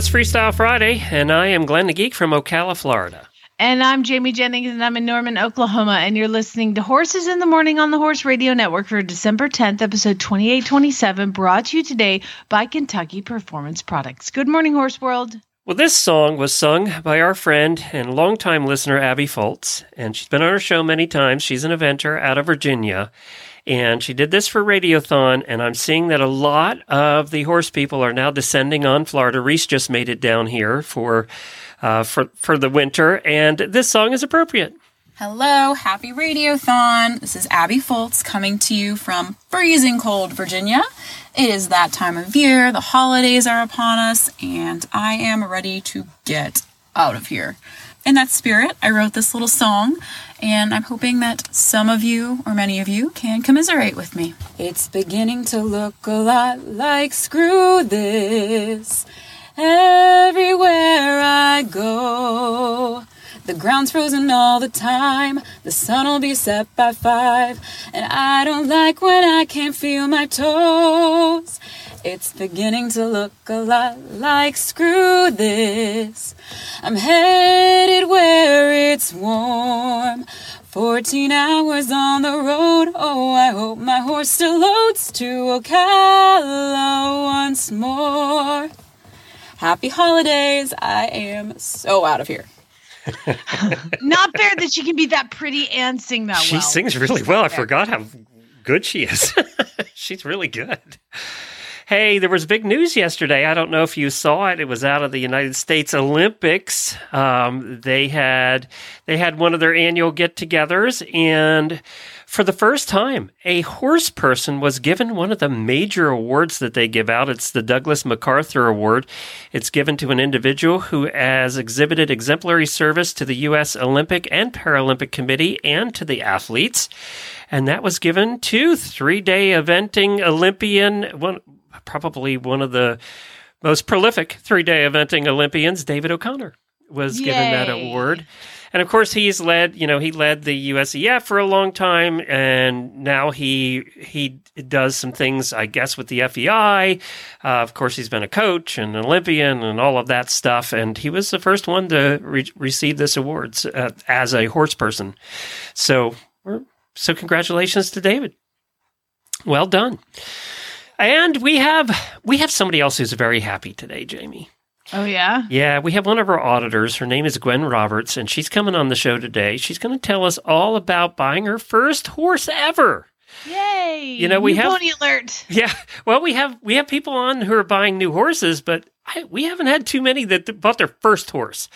It's Freestyle Friday, and I am Glenn the Geek from Ocala, Florida. And I'm Jamie Jennings, and I'm in Norman, Oklahoma. And you're listening to Horses in the Morning on the Horse Radio Network for December 10th, episode 2827, brought to you today by Kentucky Performance Products. Good morning, Horse World. Well, this song was sung by our friend and longtime listener, Abby Foltz, and she's been on our show many times. She's an eventer out of Virginia, and she did this for Radiothon, and I'm seeing that a lot of the horse people are now descending on Florida. Reese just made it down here for, uh, for, for the winter, and this song is appropriate. Hello, happy Radiothon. This is Abby Foltz coming to you from freezing cold Virginia. It is that time of year, the holidays are upon us, and I am ready to get out of here. In that spirit, I wrote this little song, and I'm hoping that some of you, or many of you, can commiserate with me. It's beginning to look a lot like screw this. Everywhere I go. The ground's frozen all the time. The sun'll be set by five. And I don't like when I can't feel my toes. It's beginning to look a lot like screw this. I'm headed where it's warm. 14 hours on the road. Oh, I hope my horse still loads to Ocala once more. Happy holidays. I am so out of here. Not fair that she can be that pretty and sing that She well. She sings really well. I forgot how good she is. She's really good. Hey, there was big news yesterday. I don't know if you saw it. It was out of the United States Olympics. Um, they had they had one of their annual get-togethers, and for the first time, a horse person was given one of the major awards that they give out. It's the Douglas MacArthur Award. It's given to an individual who has exhibited exemplary service to the U.S. Olympic and Paralympic Committee and to the athletes. And that was given to three day eventing Olympian, one, probably one of the most prolific three day eventing Olympians, David O'Connor, was given that award. And of course, he's led, you know, he led the USEF for a long time, and now he he does some things, I guess, with the FEI. Uh, of course, he's been a coach and an Olympian and all of that stuff. And he was the first one to re- receive this award uh, as a horse person. So, so congratulations to David. Well done. And we have we have somebody else who's very happy today, Jamie. Oh, yeah? Yeah, we have one of our auditors. Her name is Gwynn Roberts, and she's coming on the show today. She's going to tell us all about buying her first horse ever. Yay! You know, we New have- Pony alert. Yeah, well, we have we have people on who are buying new horses, but I, we haven't had too many that bought their first horse.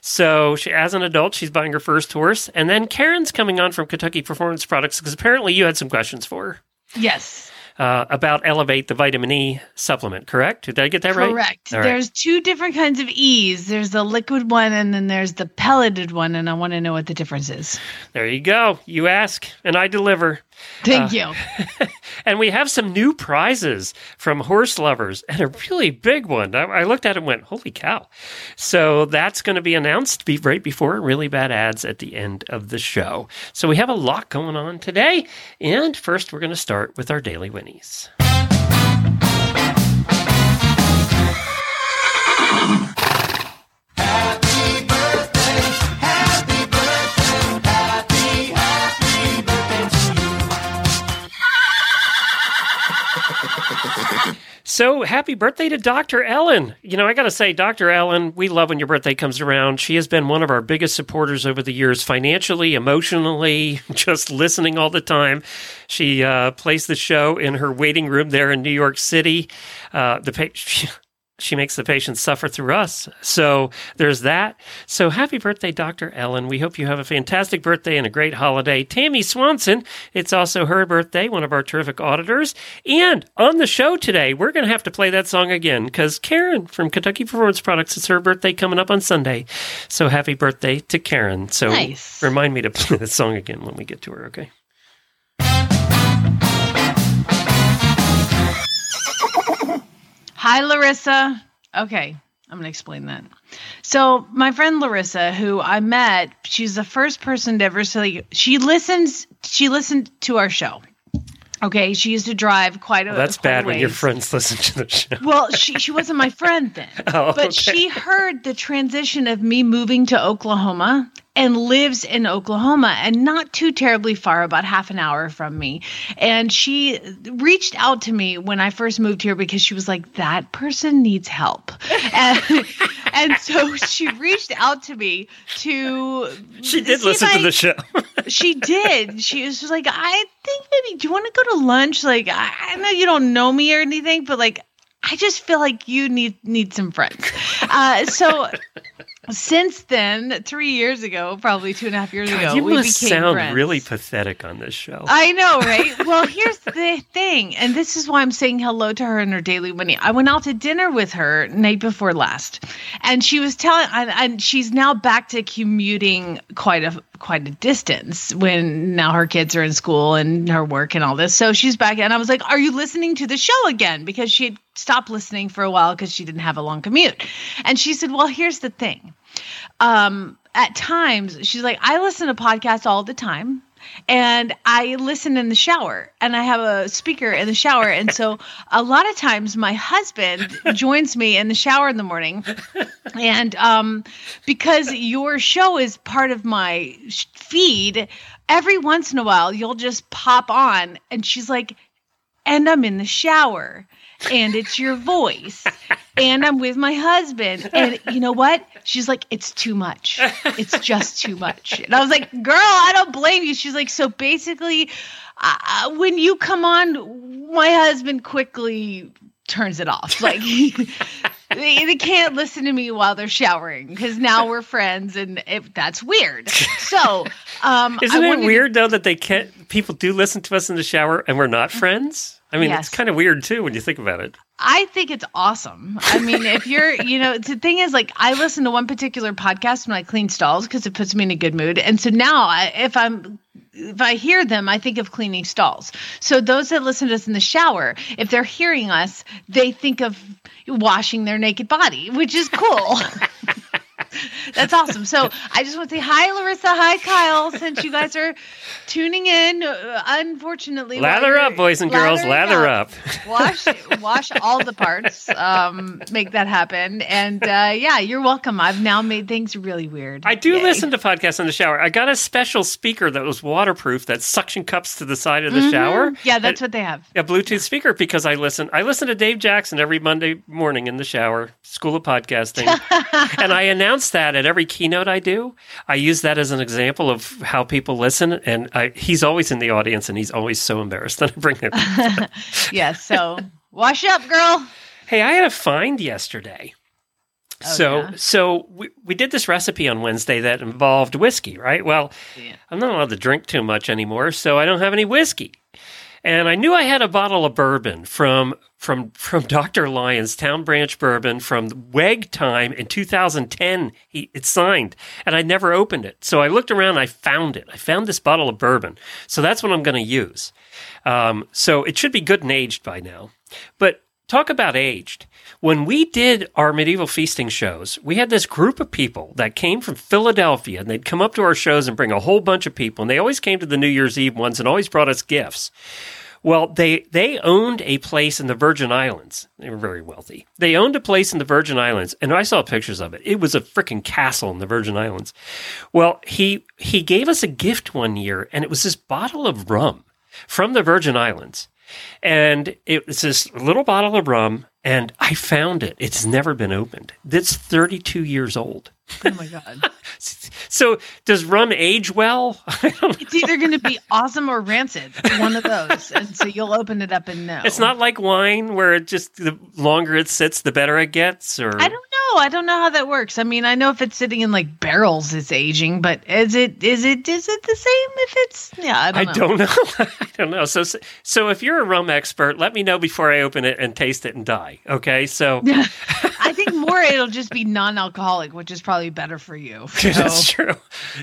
So, she, as an adult, she's buying her first horse, and then Karen's coming on from Kentucky Performance Products because apparently you had some questions for her Yes. Uh, about Elevate, the vitamin E supplement. Correct? Did I get that right? Correct. There's two different kinds of E's. There's the liquid one and then there's the pelleted one, and I want to know what the difference is. There you go. You ask, and I deliver. Thank Uh, you. And we have some new prizes from Horseloverz and a really big one. I, I looked at it and went, holy cow. So that's going to be announced be right before really bad ads at the end of the show. So we have a lot going on today. And first, we're going to start with our daily winnies. So happy birthday to Dr. Ellen. You know, I got to say, Dr. Ellen, we love when your birthday comes around. She has been one of our biggest supporters over the years, financially, emotionally, just listening all the time. She uh, plays the show in her waiting room there in New York City. Uh, the pa- she, makes the patients suffer through us. So there's that. So happy birthday, Dr. Ellen. We hope you have a fantastic birthday and a great holiday. Tammy Swanson, it's also her birthday, one of our terrific auditors. And on the show today, we're going to have to play that song again because Karen from Kentucky Performance Products, it's her birthday coming up on Sunday. So happy birthday to Karen. So Nice. remind me to play the song again when we get to her, okay? Hi, Larissa. Okay, I'm going to explain that. So, my friend Larissa, who I met, she's the first person to ever say she listens. She listened to our show. Okay, she used to drive quite a. Well, that's quite bad when your friends listen to the show. Well, she she wasn't my friend then. Oh, but okay. she heard the transition of me moving to Oklahoma and lives in Oklahoma and not too terribly far, about half an hour from me. And she reached out to me when I first moved here because she was like, that person needs help. And, and so she reached out to me to. She did listen if to the show. she did. She was like, I think maybe, do you want to go to lunch? Like, I, I know you don't know me or anything, but like, I just feel like you need need some friends. Uh, so since then, three years ago, probably two and a half years ago, you we must became sound friends. really pathetic on this show. I know, right? well, here's the thing, and this is why I'm saying hello to her in her daily money. I went out to dinner with her night before last, and she was telling, and, and she's now back to commuting quite a quite a distance when now her kids are in school and her work and all this. So she's back, and I was like, "Are you listening to the show again?" Because she had stopped listening for a while because she didn't have a long commute, and she said, "Well, here's the thing." um at times she's like i listen to podcasts all the time and i listen in the shower and i have a speaker in the shower. And so a lot of times my husband joins me in the shower in the morning. And um because your show is part of my feed every once in a while you'll just pop on and she's like and I'm in the shower and it's your voice and I'm with my husband. And you know what? She's like it's too much. It's just too much. And I was like girl I don't blame you. She's like so basically uh, when you come on my husband quickly turns it off. Like they, they can't listen to me while they're showering because now we're friends and it, that's weird. So um Isn't it wanted to- weird though that they can't? People do listen to us in the shower, and we're not friends. I mean, Yes. it's kind of weird too when you think about it. I think it's awesome. I mean, if you're, you know, the thing is, like, I listen to one particular podcast when I clean stalls because it puts me in a good mood. And so now, I, if I'm, if I hear them, I think of cleaning stalls. So those that listen to us in the shower, if they're hearing us, they think of washing their naked body, which is cool. That's awesome. So I just want to say hi, Larissa. Hi, Kyle. Since you guys are tuning in, unfortunately, Lather up, boys and girls. Lather up. wash wash all the parts um make that happen and uh yeah you're welcome i've now made things really weird I do Yay. listen to podcasts in the shower. I got a special speaker that was waterproof that suction cups to the side of the shower. Mm-hmm. yeah that's what they have a Bluetooth speaker because I listen. I listen to Dave Jackson every Monday morning in the shower, School of Podcasting, and I announce that at every keynote I do. I use that as an example of how people listen, and I, he's always in the audience, and he's always so embarrassed that I bring him. yeah so wash up girl hey, I had a find yesterday. Oh, so, Oh, yeah? so we, we did this recipe on Wednesday that involved whiskey, right? Well, Yeah. I'm not allowed to drink too much anymore, so I don't have any whiskey. And I knew I had a bottle of bourbon from from from Dr. Lyons Town Branch Bourbon from WEG Time in 2010. He it's signed, and I never opened it. So I looked around, and I found it. I found this bottle of bourbon. So that's what I'm going to use. Um, so it should be good and aged by now. But talk about aged. When we did our medieval feasting shows, we had this group of people that came from Philadelphia and they'd come up to our shows and bring a whole bunch of people. And they always came to the New Year's Eve ones and always brought us gifts. Well, they, they owned a place in the Virgin Islands. They were very wealthy. They owned a place in the Virgin Islands, and I saw pictures of it. It was a freaking castle in the Virgin Islands. Well, he he gave us a gift one year, and it was this bottle of rum from the Virgin Islands. And it was this little bottle of rum, and I found it. It's never been opened. It's 32 years old. Oh my god. So does rum age well? It's either going to be awesome or rancid. One of those. And so you'll open it up and know. It's not like wine where it just the longer it sits, the better it gets. Or I don't know. I don't know how that works. I mean, I know if it's sitting in like barrels, it's aging, but is it is it is it the same if it's yeah? I I don't know. don't know. I don't know. So so if you're a rum expert, let me know before I open it and taste it and die. Okay, so I think more it'll just be non-alcoholic, which is probably better for you. that's true.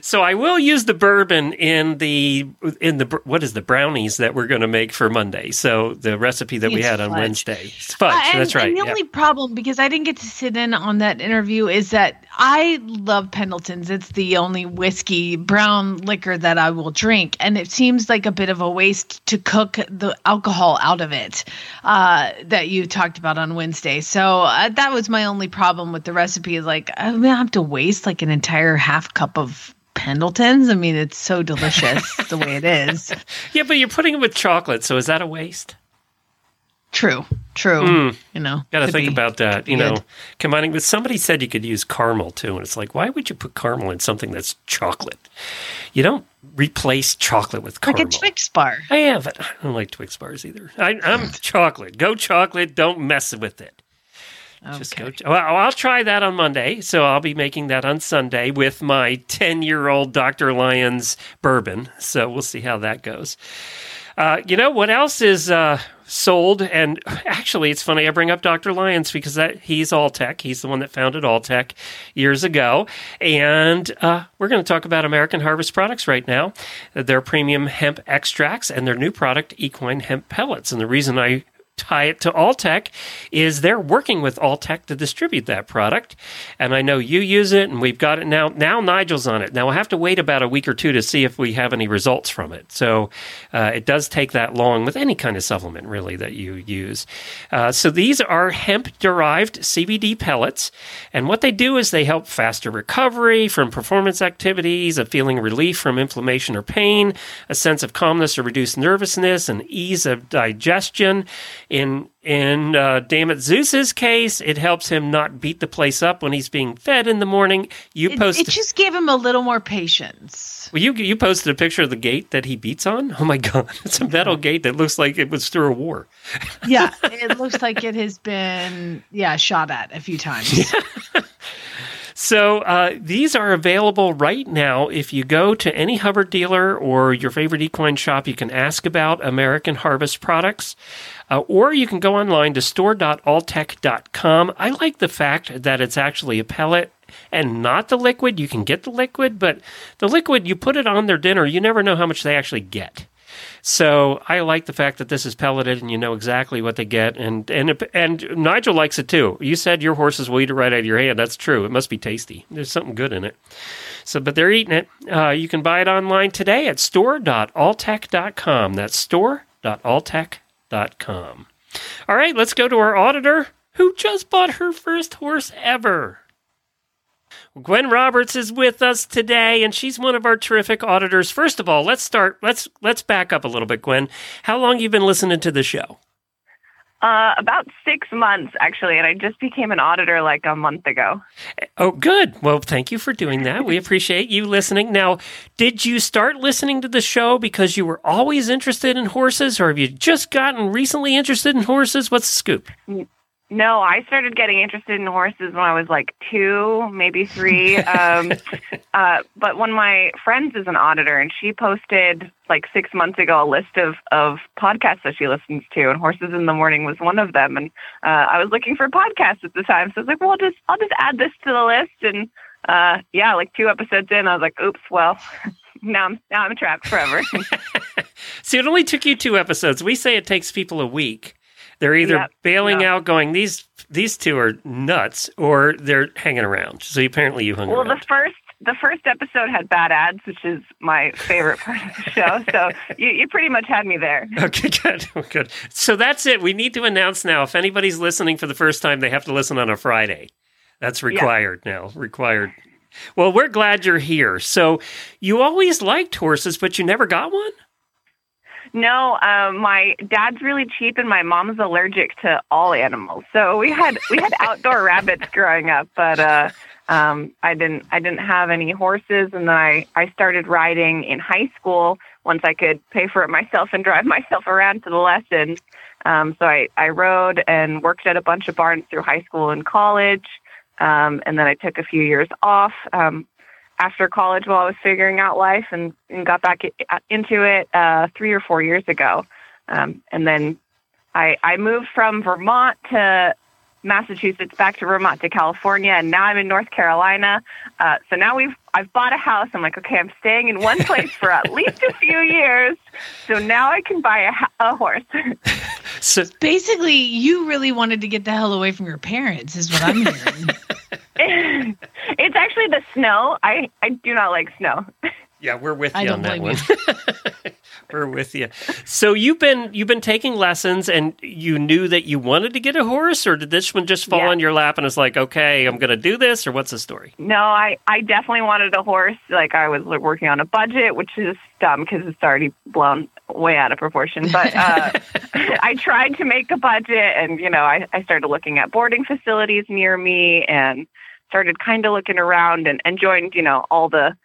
So I will use the bourbon in the in the what is the brownies that we're going to make for Monday. So the recipe that we It's had on. Wednesday, It's fudge. Uh, and, that's right. And the yeah. only problem, because I didn't get to sit in on that interview, is that I love Pendleton's. It's the only whiskey, brown liquor that I will drink. And it seems like a bit of a waste to cook the alcohol out of it uh, that you talked about on Wednesday. So uh, that was my only problem with the recipe. Is like, I'm to have to waste like an entire half cup of Pendleton's. I mean, it's so delicious the way it is. yeah, but you're putting it with chocolate, so is that a waste? True, true. Hmm. You know. Got to think be- about that. You know, good. combining with somebody said you could use caramel too, and it's like, why would you put caramel in something that's chocolate? You don't replace chocolate with caramel. like a Twix bar. I have it. I don't like Twix bars either. I, I'm chocolate. Go chocolate. Don't mess with it. Just go. Okay. Well, I'll try that on Monday. So I'll be making that on Sunday with my 10 year old Dr. Lyons bourbon. So we'll see how that goes. Uh, you know what else is uh, sold? And actually, it's funny I bring up Dr. Lyons because that he's Alltech. He's the one that founded Alltech years ago, and uh, we're going to talk about American Harvest products right now. Their premium hemp extracts and their new product, equine hemp pellets. And the reason I tie it to Alltech is they're working with Alltech to distribute that product. And I know you use it and we've got it now. Now Nigel's on it. Now I have to wait about a week or two to see if we have any results from it. So uh, it does take that long with any kind of supplement really that you use. Uh, so these are hemp derived CBD pellets. And what they do is they help faster recovery from performance activities, a feeling relief from inflammation or pain, a sense of calmness or reduced nervousness, and ease of digestion. In in uh, damn it Zeus's case, it helps him not beat the place up when he's being fed in the morning. You It, posted it just gave him a little more patience. well, you you posted a picture of the gate that he beats on. Oh my god, it's a metal gate that looks like it was through a war. Yeah, it looks like it has been yeah shot at a few times. So uh, these are available right now. If you go to any Hubbard dealer or your favorite equine shop, you can ask about American Harvest products. Uh, or you can go online to store.alltech.com. I like the fact that it's actually a pellet and not the liquid. You can get the liquid, but the liquid, you put it on their dinner, you never know how much they actually get. So I like the fact that this is pelleted and you know exactly what they get, and and and Nigel likes it too. You said your horses will eat it right out of your hand. That's true. It must be tasty. There's something good in it. So, but they're eating it. Uh, you can buy it online today at store.alltech.com. That's store.alltech.com. All right, let's go to our auditor who just bought her first horse ever. Gwynn Roberts is with us today, and she's one of our terrific auditors. First of all, let's start. Let's let's back up a little bit, Gwynn. How long you been listening to the show? Uh, about six months, actually, and I just became an auditor like a month ago. Oh, good. Well, thank you for doing that. We appreciate you listening. Now, did you start listening to the show because you were always interested in horses, or have you just gotten recently interested in horses? What's the scoop? No, I started getting interested in horses when I was like two, maybe three. Um, uh, but one of my friends is an auditor, and she posted like six months ago a list of, of podcasts that she listens to, and Horses in the Morning was one of them. And uh, I was looking for podcasts at the time, so I was like, well, I'll just I'll just add this to the list. And uh, yeah, like two episodes in, I was like, oops, well, now I'm now I'm trapped forever. See, it only took you two episodes. We say it takes people a week. They're either Yep, bailing yeah. out, going these these two are nuts, or they're hanging around. So apparently, you hung Well, around. the first the first episode had bad ads, which is my favorite part of the show. So you, you pretty much had me there. Okay, good, good. So that's it. We need to announce now. If anybody's listening for the first time, they have to listen on a Friday. That's required now. Required. Well, we're glad you're here. So you always liked horses, but you never got one. No, um, my dad's really cheap, and my mom's allergic to all animals. So we had we had outdoor rabbits growing up, but uh, um, I didn't I didn't have any horses, and then I I started riding in high school once I could pay for it myself and drive myself around to the lessons. Um, so I I rode and worked at a bunch of barns through high school and college, um, and then I took a few years off. Um, after college while I was figuring out life and, and got back into it uh, three or four years ago. Um, and then I, I moved from Vermont to Massachusetts, back to Vermont to California, and now I'm in North Carolina. Uh, so now we've I've bought a house. I'm like, okay, I'm staying in one place for at least a few years. So now I can buy a, a horse. So Basically, you really wanted to get the hell away from your parents, is what I'm hearing. it's actually the snow. I I do not like snow. yeah, we're with you don't on that one. we're with you. So you've been you've been taking lessons, and you knew that you wanted to get a horse, or did this one just fall Yeah. on your lap and it's like, okay, I'm going to do this, or what's the story? No, I, I definitely wanted a horse. Like I was working on a budget, which is dumb because it's already blown way out of proportion. But uh, I tried to make a budget, and you know, I, I started looking at boarding facilities near me, and started kind of looking around, and, and joined, you know, all the,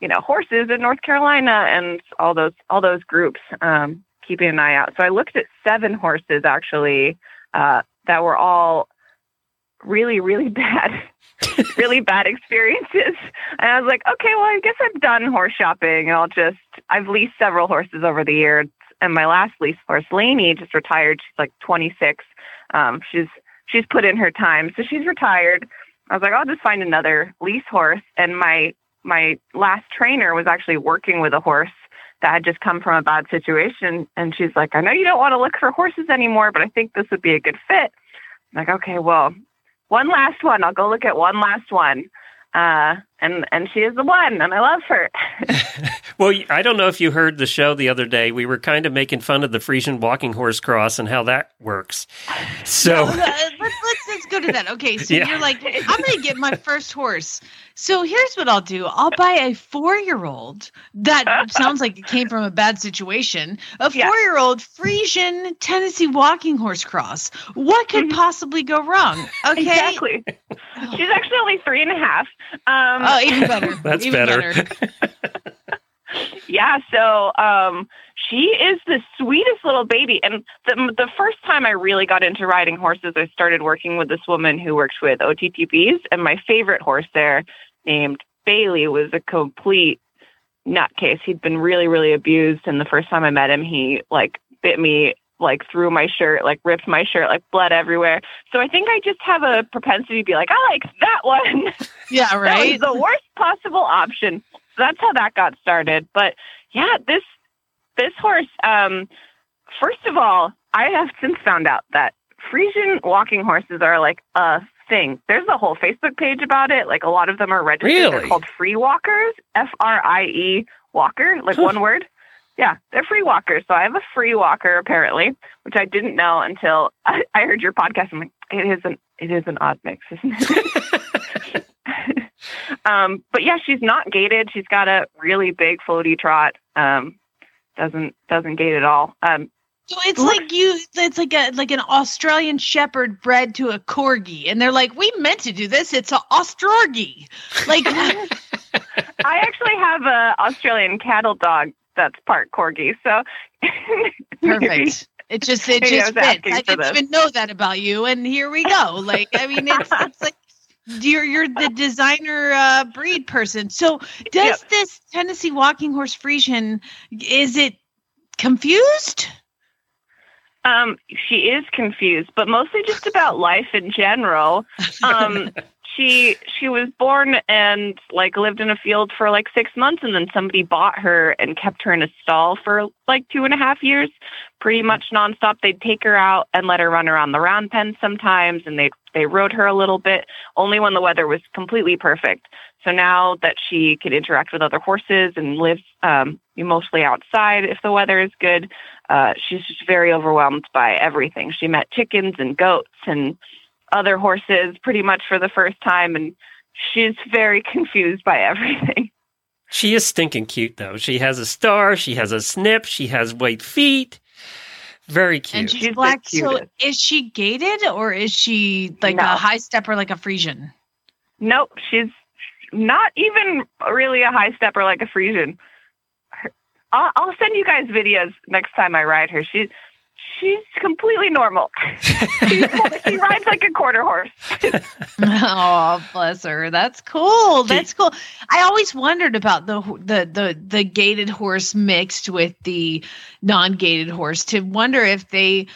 you know, horses in North Carolina and all those all those groups, um, keeping an eye out. So I looked at seven horses actually uh, that were all really really bad really bad experiences. And I was like, okay, well, I guess I've done horse shopping and I'll just, I've leased several horses over the years. And my last lease horse, Lainey, just retired. She's like 26. Um, she's, she's put in her time. So she's retired. I was like, I'll just find another lease horse. And my, my last trainer was actually working with a horse that had just come from a bad situation. And she's like, I know you don't want to look for horses anymore, but I think this would be a good fit. I'm like, okay, well, one last one. I'll go look at one last one. Uh, and and she is the one, and I love her. Well, I don't know if you heard the show the other day. We were kind of making fun of the Frisian walking horse cross and how that works. So, let's let's go to that. Okay, so Yeah. you're like, I'm gonna get my first horse. So here's what I'll do. I'll buy a four year old that sounds like it came from a bad situation. A four year old Frisian Tennessee walking horse cross. What could Mhm. possibly go wrong? Okay. Exactly. She's actually only three and a half. Um, Oh, even better. That's even better. yeah. So um, she is the sweetest little baby. And the the first time I really got into riding horses, I started working with this woman who works with OTTBs, and my favorite horse there, named Bailey, was a complete nutcase. He'd been really, really abused, and the first time I met him, he like bit me like through my shirt, like ripped my shirt, like blood everywhere. So I think I just have a propensity to be like, I like that one. Yeah, That right. was the worst possible option. That's how that got started. But yeah, this this horse, um, first of all, I have since found out that Frisian walking horses are like a thing. There's a whole Facebook page about it. Like a lot of them are registered. Really? They're called free walkers. F R I E walker, like one word. Yeah, they're free walkers. So I have a free walker apparently, which I didn't know until I, I heard your podcast. I'm like, it is an it is an odd mix, isn't it? um, but yeah, she's not gaited. She's got a really big floaty trot. Um, doesn't doesn't gate at all. Um, So it's like you it's like a like an Australian shepherd bred to a corgi and they're like we meant to do this it's a Ostrorgi. Like I actually have a Australian cattle dog that's part corgi. So perfect. It just it just fits. I didn't this. even know that about you and here we go. Like I mean it's it's like you're you're the designer uh breed person. So does Yep. this Tennessee walking horse Frisian is it confused? Um, she is confused, but mostly just about life in general. Um, she she was born and like lived in a field for like six months, and then somebody bought her and kept her in a stall for like two and a half years, pretty much nonstop. They'd take her out and let her run around the round pen sometimes, and they they rode her a little bit, only when the weather was completely perfect. So now that she can interact with other horses and lives um, mostly outside if the weather is good, uh, she's just very overwhelmed by everything. She met chickens and goats and other horses pretty much for the first time, and she's very confused by everything. She is stinking cute though. She has a star. She has a snip. She has white feet. Very cute. And she's, She's black. So is she gaited or is she like No. a high stepper like a Frisian? Nope, she's not even really a high stepper like a Frisian. I'll, I'll send you guys videos next time I ride her. She's she's completely normal. she, she rides like a quarter horse. oh, bless her. That's cool. That's cool. I always wondered about the the the the gaited horse mixed with the non-gaited horse to wonder if they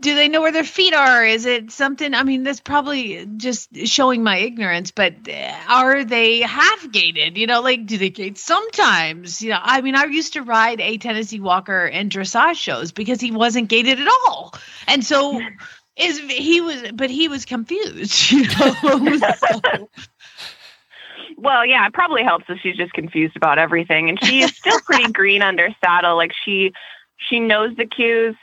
do they know where their feet are? Is it something? I mean, that's probably just showing my ignorance, but uh, are they half gaited? You know, like do they gate sometimes? You know, I mean, I used to ride a Tennessee Walker in dressage shows because he wasn't gaited at all, and so is he was, but he was confused. You know, So- Well, yeah, it probably helps if she's just confused about everything, and she is still pretty green under saddle. Like she she knows the cues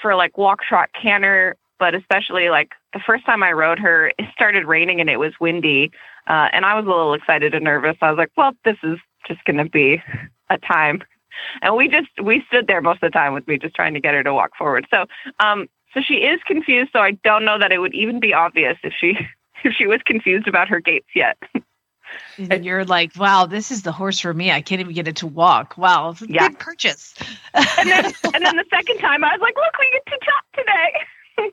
for like walk, trot, canter, but especially like the first time I rode her, it started raining and it was windy, uh, and I was a little excited and nervous. I was like, well, this is just going to be a time, and we just we stood there most of the time with me just trying to get her to walk forward. So, um, so she is confused. So I don't know that it would even be obvious if she if she was confused about her gaits yet. And you're like, wow, this is the horse for me. I can't even get it to walk. Wow, it's a Yeah. good purchase. and then and then the second time I was like, look, we get to talk today.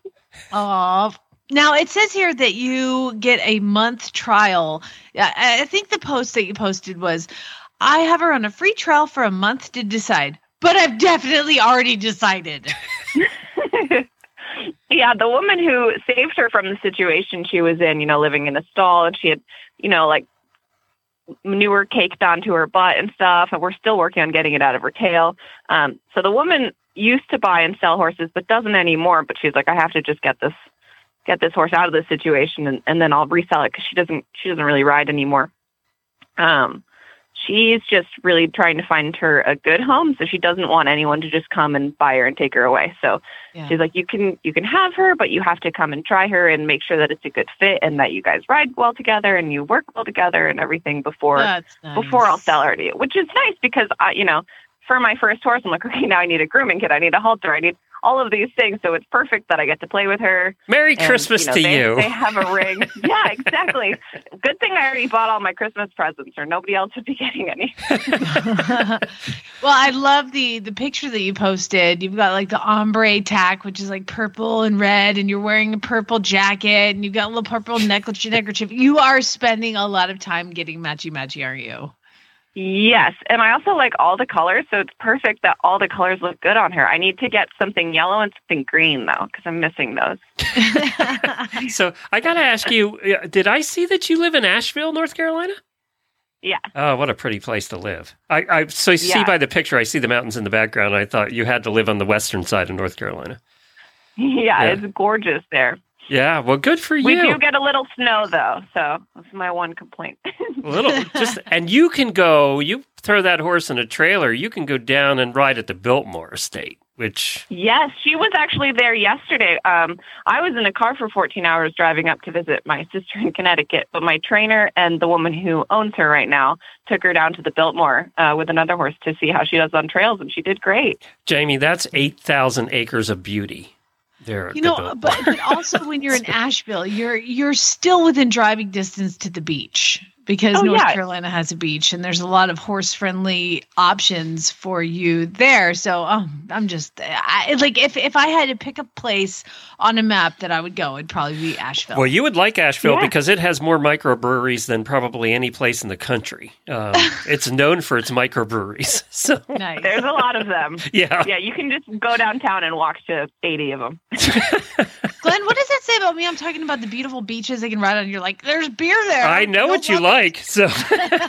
Oh, now it says here that you get a month trial. I think the post that you posted was, I have her on a free trial for a month to decide, but I've definitely already decided. yeah, the woman who saved her from the situation she was in, you know, living in a stall and she had, you know, like manure caked onto her butt and stuff, and we're still working on getting it out of her tail. Um, so the woman used to buy and sell horses, but doesn't anymore. But she's like, I have to just get this get this horse out of this situation, and, and then I'll resell it because she doesn't she doesn't really ride anymore. Um, she's just really trying to find her a good home, so she doesn't want anyone to just come and buy her and take her away. So Yeah. she's like, you can you can have her, but you have to come and try her and make sure that it's a good fit and that you guys ride well together and you work well together and everything before nice. before I'll sell her to you, which is nice because I, you know, for my first horse, I'm like, okay, now I need a grooming kit, I need a halter, I need all of these things. So it's perfect that I get to play with her. Merry and, Christmas know, to they, you. They have a ring. yeah, exactly. Good thing I already bought all my Christmas presents, or nobody else would be getting any. well, I love the the picture that you posted. You've got like the ombre tack, which is like purple and red, and you're wearing a purple jacket, and you've got a little purple necklace neckerchief. You are spending a lot of time getting matchy matchy, aren't you? Yes, and I also like all the colors, so it's perfect that all the colors look good on her. I need to get something yellow and something green though, because I'm missing those. So I got to ask you, uh, did I see that you live in Asheville, North Carolina? Yeah. Oh, what a pretty place to live. I, I so you see Yeah. by the picture, I see the mountains in the background. I thought you had to live on the western side of North Carolina. Yeah, Yeah. it's gorgeous there. Yeah, well, good for you. We do get a little snow though, so that's my one complaint. A little just, and you can go. You throw that horse in a trailer. You can go down and ride at the Biltmore Estate, which yes, she was actually there yesterday. Um, I was in a car for 14 hours driving up to visit my sister in Connecticut, but my trainer and the woman who owns her right now took her down to the Biltmore uh, with another horse to see how she does on trails, and she did great. Jamie, that's eight thousand acres of beauty. You know, but, but also when you're in Asheville, you're you're still within driving distance to the beach because Oh, North yeah. Carolina has a beach and there's a lot of horse friendly options for you there. So um, I'm just I, like if if I had to pick a place on a map that I would go, it'd probably be Asheville. Well, you would like Asheville Yeah. because it has more microbreweries than probably any place in the country. Um, it's known for its microbreweries. So, nice. There's a lot of them. yeah. Yeah, you can just go downtown and walk to 80 of them. Glenn, what does that say about me? I'm talking about the beautiful beaches they can ride on. You're like, there's beer there. I know what you like. So,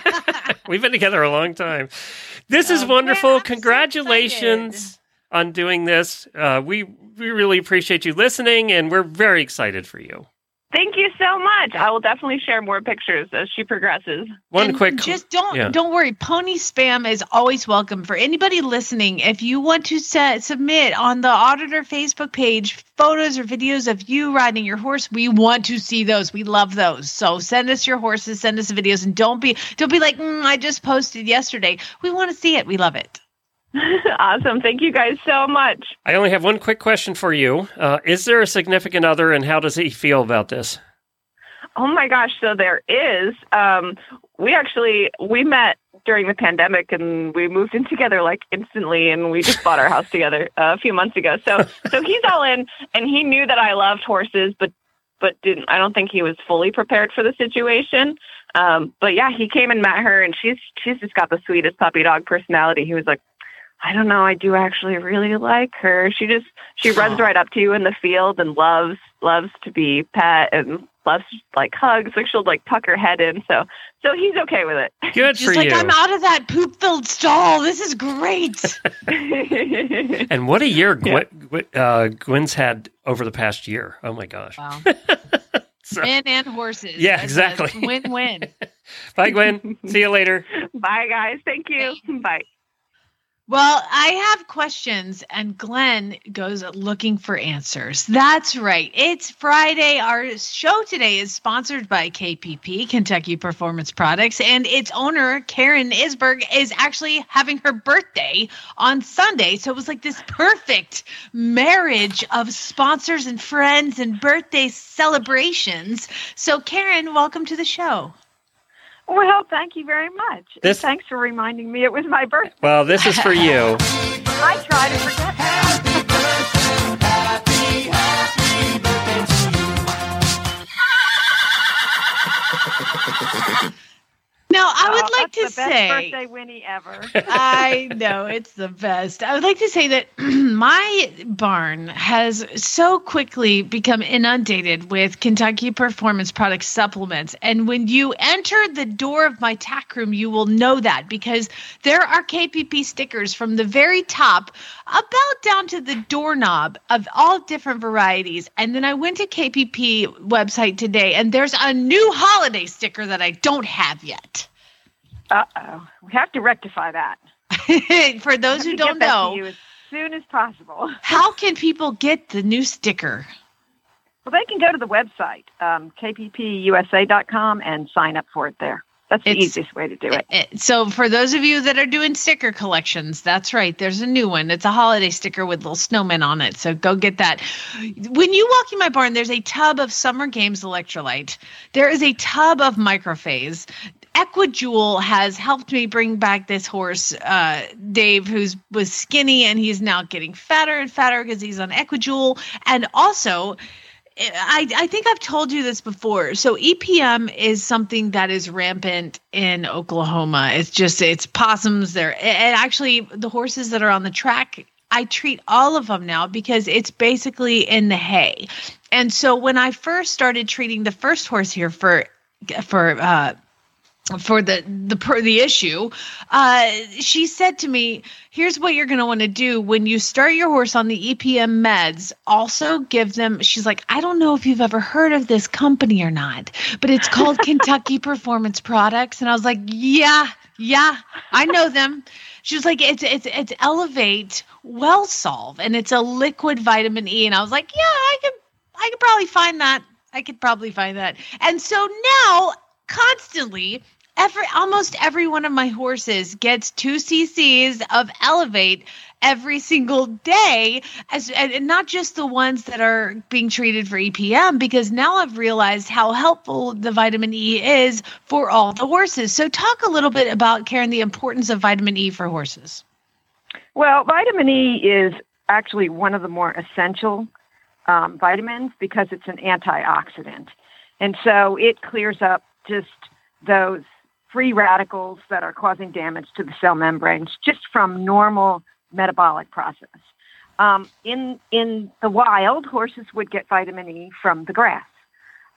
we've been together a long time. This is wonderful. man, I'm so Congratulations on doing this. Uh, we we really appreciate you listening, and we're very excited for you. Thank you so much. I will definitely share more pictures as she progresses. One And quick just don't yeah. don't worry. Pony spam is always welcome. For anybody listening if you want to set, submit on the auditor facebook page photos or videos of you riding your horse we want to see those. We love those. So send us your horses send us videos and don't be don't be like mm, i just posted yesterday. We want to see it. We love it awesome. Thank you guys so much. I only have one quick question for you. Uh, is there a significant other, and how does he feel about this? Oh my gosh, so there is. Um, we actually we met during the pandemic and we moved in together like instantly and we just bought our house together uh, a few months ago. So so he's all in and he knew that I loved horses but but didn't I don't think he was fully prepared for the situation. Um, but yeah, he came and met her and she's she's just got the sweetest puppy dog personality. He was like I don't know. I do actually really like her. She just she runs right up to you in the field and loves loves to be pet and loves like hugs. Like she'll like tuck her head in. So so he's okay with it. Good just for like you. i'm out of that poop filled stall this is great and what a year Gwynn, Gwynn- uh, Gwynn's had over the past year. Oh my gosh. wow So- men and horses Yeah, That's exactly. win-win Bye, Gwynn. See you later. Bye guys. Thank you. Bye. Well, I have questions, and Glenn goes looking for answers. That's right. It's Friday. Our show today is sponsored by KPP, Kentucky Performance Products, and its owner, Karen Isberg, is actually having her birthday on Sunday. So it was like this perfect marriage of sponsors and friends and birthday celebrations. So, Karen, welcome to the show. Well, thank you very much. And This- Thanks for reminding me it was my birthday. Well, this is for you. I try to forget that. I would like that's to the best say. birthday Winnie ever. I know it's the best. I would like to say that my barn has so quickly become inundated with Kentucky Performance Product supplements. And when you enter the door of my tack room, you will know that because there are KPP stickers from the very top about down to the doorknob of all different varieties. And then I went to KPP website today and there's a new holiday sticker that I don't have yet. Uh oh. We have to rectify that. For those who don't know, as soon as possible. How can people get the new sticker? Well, they can go to the website, um, kppusa.com, and sign up for it there. That's the It's- easiest way to do it. Eh, So, for those of you that are doing sticker collections, that's right. There's a new one. It's a holiday sticker with little snowmen on it. So, go get that. When you walk in my barn, there's a tub of Summer Games electrolyte. There is a tub of MiCROPHASE. Equijewel has helped me bring back this horse, uh, Dave, who's was skinny and he's now getting fatter and fatter because he's on Equijewel. And also, I, I think I've told you this before. So EPM is something that is rampant in Oklahoma. It's just it's possums there, and actually the horses that are on the track. I treat all of them now because it's basically in the hay. And so when I first started treating the first horse here for for uh, for the the per, the issue uh she said to me here's what you're going to want to do. When you start your horse on the EPM meds also give them she's like I don't know if you've ever heard of this company or not but it's called Kentucky Performance Products. And I was like yeah yeah I know them. She was like it's it's it's Elevate Well Solve and it's a liquid vitamin E. And I was like yeah I could I could probably find that. I could probably find that. And so now constantly every almost every one of my horses gets two cc's of elevate every single day as and not just the ones that are being treated for epm because now i've realized how helpful the vitamin e is for all the horses so talk a little bit about karen the importance of vitamin e for horses Well, vitamin E is actually one of the more essential um, vitamins because it's an antioxidant. And so it clears up just those free radicals that are causing damage to the cell membranes just from normal metabolic process. Um, in, in the wild, horses would get vitamin E from the grass.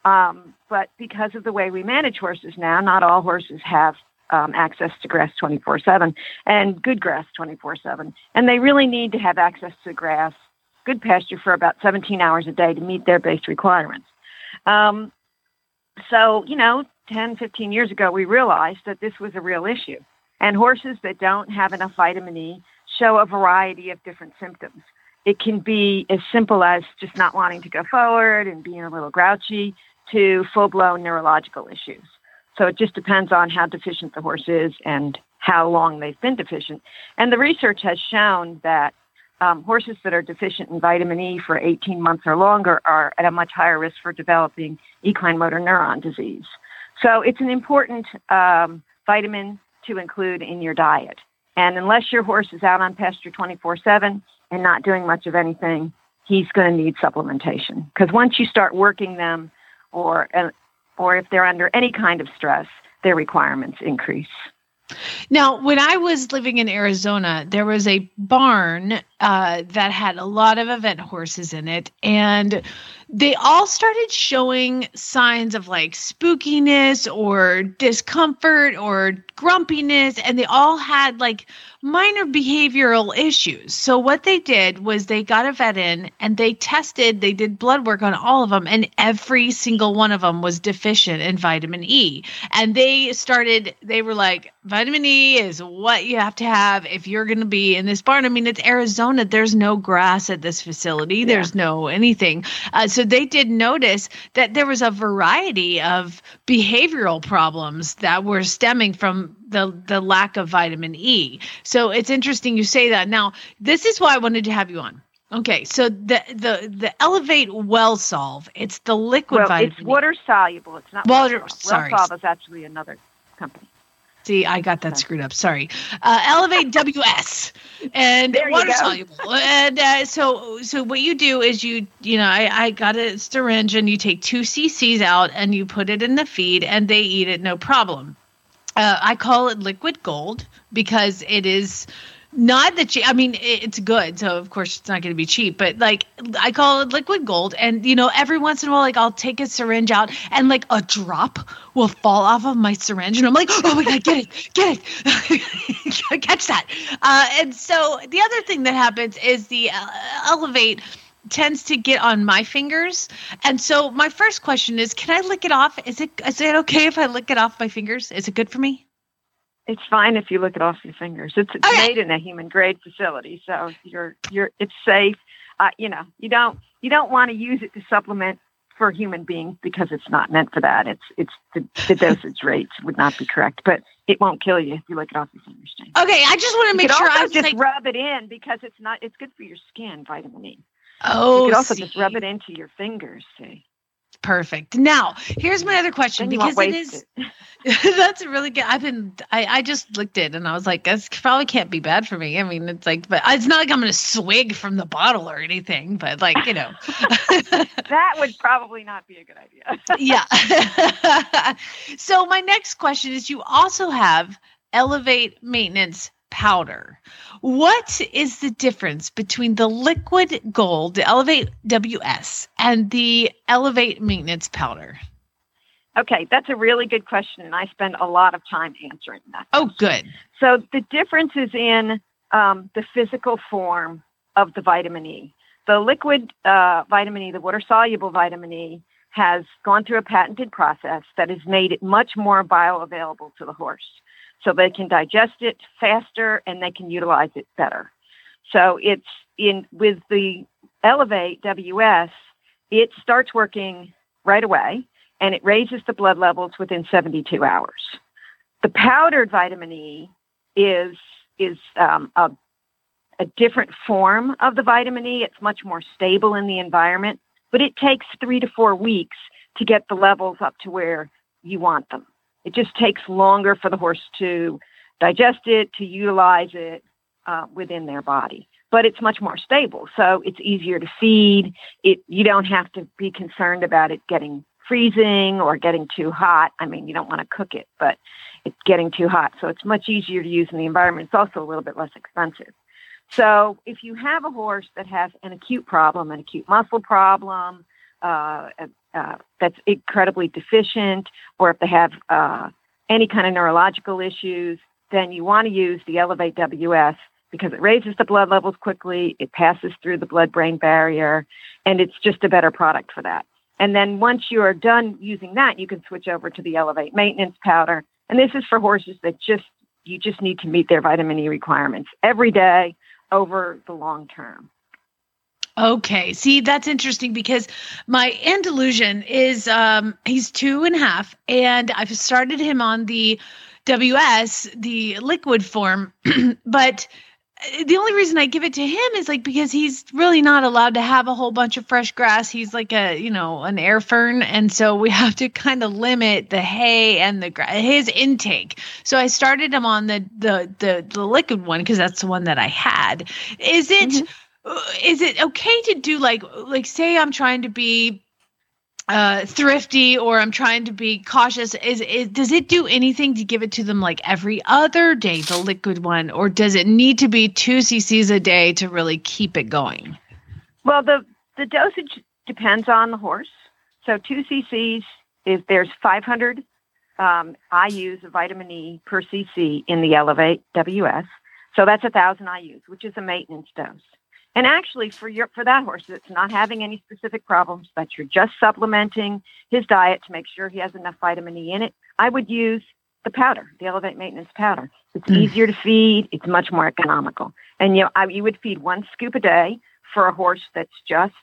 Um, but because of the way we manage horses now, not all horses have um, access to grass 24 7 and good grass 24 7. And they really need to have access to grass, good pasture for about 17 hours a day to meet their base requirements. Um, so, you know, 10, 15 years ago, we realized that this was a real issue. And horses that don't have enough vitamin E show a variety of different symptoms. It can be as simple as just not wanting to go forward and being a little grouchy to full blown neurological issues. So it just depends on how deficient the horse is and how long they've been deficient. And the research has shown that um, horses that are deficient in vitamin E for 18 months or longer are at a much higher risk for developing equine motor neuron disease. So it's an important um, vitamin to include in your diet. And unless your horse is out on pasture 24 7 and not doing much of anything, he's going to need supplementation. Because once you start working them, or, uh, or if they're under any kind of stress, their requirements increase. Now, when I was living in Arizona, there was a barn uh, that had a lot of event horses in it, and they all started showing signs of like spookiness or discomfort or grumpiness, and they all had like minor behavioral issues. So, what they did was they got a vet in and they tested, they did blood work on all of them, and every single one of them was deficient in vitamin E. And they started, they were like, vitamin E is what you have to have if you're going to be in this barn. I mean, it's Arizona, there's no grass at this facility, yeah. there's no anything. Uh, so, they did notice that there was a variety of behavioral problems that were stemming from the the lack of vitamin E. So it's interesting you say that. Now, this is why I wanted to have you on. Okay, so the the the Elevate Well Solve, it's the liquid well, vitamin. It's water soluble. It's not water. Well sorry, Well Solve is actually another company. See, I got that screwed up. Sorry. Uh, Elevate WS and water soluble. And uh, so, so what you do is you, you know, I, I got a syringe and you take two cc's out and you put it in the feed and they eat it no problem. Uh, I call it liquid gold because it is not that cheap. I mean, it's good, so of course it's not going to be cheap. But like, I call it liquid gold, and you know, every once in a while, like I'll take a syringe out, and like a drop will fall off of my syringe, and I'm like, oh my god, get it, get it, catch that. Uh, and so the other thing that happens is the uh, elevate tends to get on my fingers. And so my first question is, can I lick it off? Is it is it okay if I lick it off my fingers? Is it good for me? It's fine if you lick it off your fingers. It's, it's okay. made in a human grade facility, so you're you're it's safe. Uh, you know, you don't you don't want to use it to supplement for human beings because it's not meant for that. It's it's the, the dosage rates would not be correct, but it won't kill you if you lick it off your fingers. Jane. Okay, I just want to make you sure I was just like... rub it in because it's not it's good for your skin, vitamin E. Oh, you could also see. just rub it into your fingers. See. Perfect. Now, here's my other question because it is that's really good. I've been I, I just looked at it and I was like, this probably can't be bad for me. I mean, it's like, but it's not like I'm gonna swig from the bottle or anything, but like, you know. that would probably not be a good idea. yeah. so my next question is you also have elevate maintenance powder. What is the difference between the liquid gold, the Elevate WS, and the Elevate maintenance powder? Okay, that's a really good question, and I spend a lot of time answering that. Oh, good. So the difference is in um, the physical form of the vitamin E. The liquid uh, vitamin E, the water soluble vitamin E, has gone through a patented process that has made it much more bioavailable to the horse so they can digest it faster and they can utilize it better. So it's in with the Elevate WS, it starts working right away and it raises the blood levels within 72 hours. The powdered vitamin E is is um, a, a different form of the vitamin E. It's much more stable in the environment, but it takes three to four weeks to get the levels up to where you want them. It just takes longer for the horse to digest it, to utilize it uh, within their body. But it's much more stable, so it's easier to feed. It you don't have to be concerned about it getting freezing or getting too hot. I mean, you don't want to cook it, but it's getting too hot, so it's much easier to use in the environment. It's also a little bit less expensive. So if you have a horse that has an acute problem, an acute muscle problem, uh, uh, that's incredibly deficient, or if they have uh, any kind of neurological issues, then you want to use the Elevate WS because it raises the blood levels quickly, it passes through the blood brain barrier, and it's just a better product for that. And then once you are done using that, you can switch over to the Elevate maintenance powder. And this is for horses that just you just need to meet their vitamin E requirements every day over the long term. Okay. See, that's interesting because my Andalusian is um he's two and a half, and I've started him on the WS, the liquid form, but the only reason I give it to him is like because he's really not allowed to have a whole bunch of fresh grass. He's like a you know an air fern, and so we have to kind of limit the hay and the gra- his intake. So I started him on the the the, the liquid one because that's the one that I had. Is it? Mhm. Is it okay to do like like say I'm trying to be uh thrifty or I'm trying to be cautious is, is does it do anything to give it to them like every other day the liquid one or does it need to be 2 cc's a day to really keep it going Well, the the dosage depends on the horse. So two cc's if there's 500 um, IU's of vitamin E per cc in the Elevate WS. So that's a thousand IU's, which is a maintenance dose. And actually, for your for that horse that's not having any specific problems, that you're just supplementing his diet to make sure he has enough vitamin E in it, I would use the powder, the Elevate Maintenance powder. It's Mm. easier to feed. It's much more economical. And you know, I, you would feed one scoop a day for a horse that's just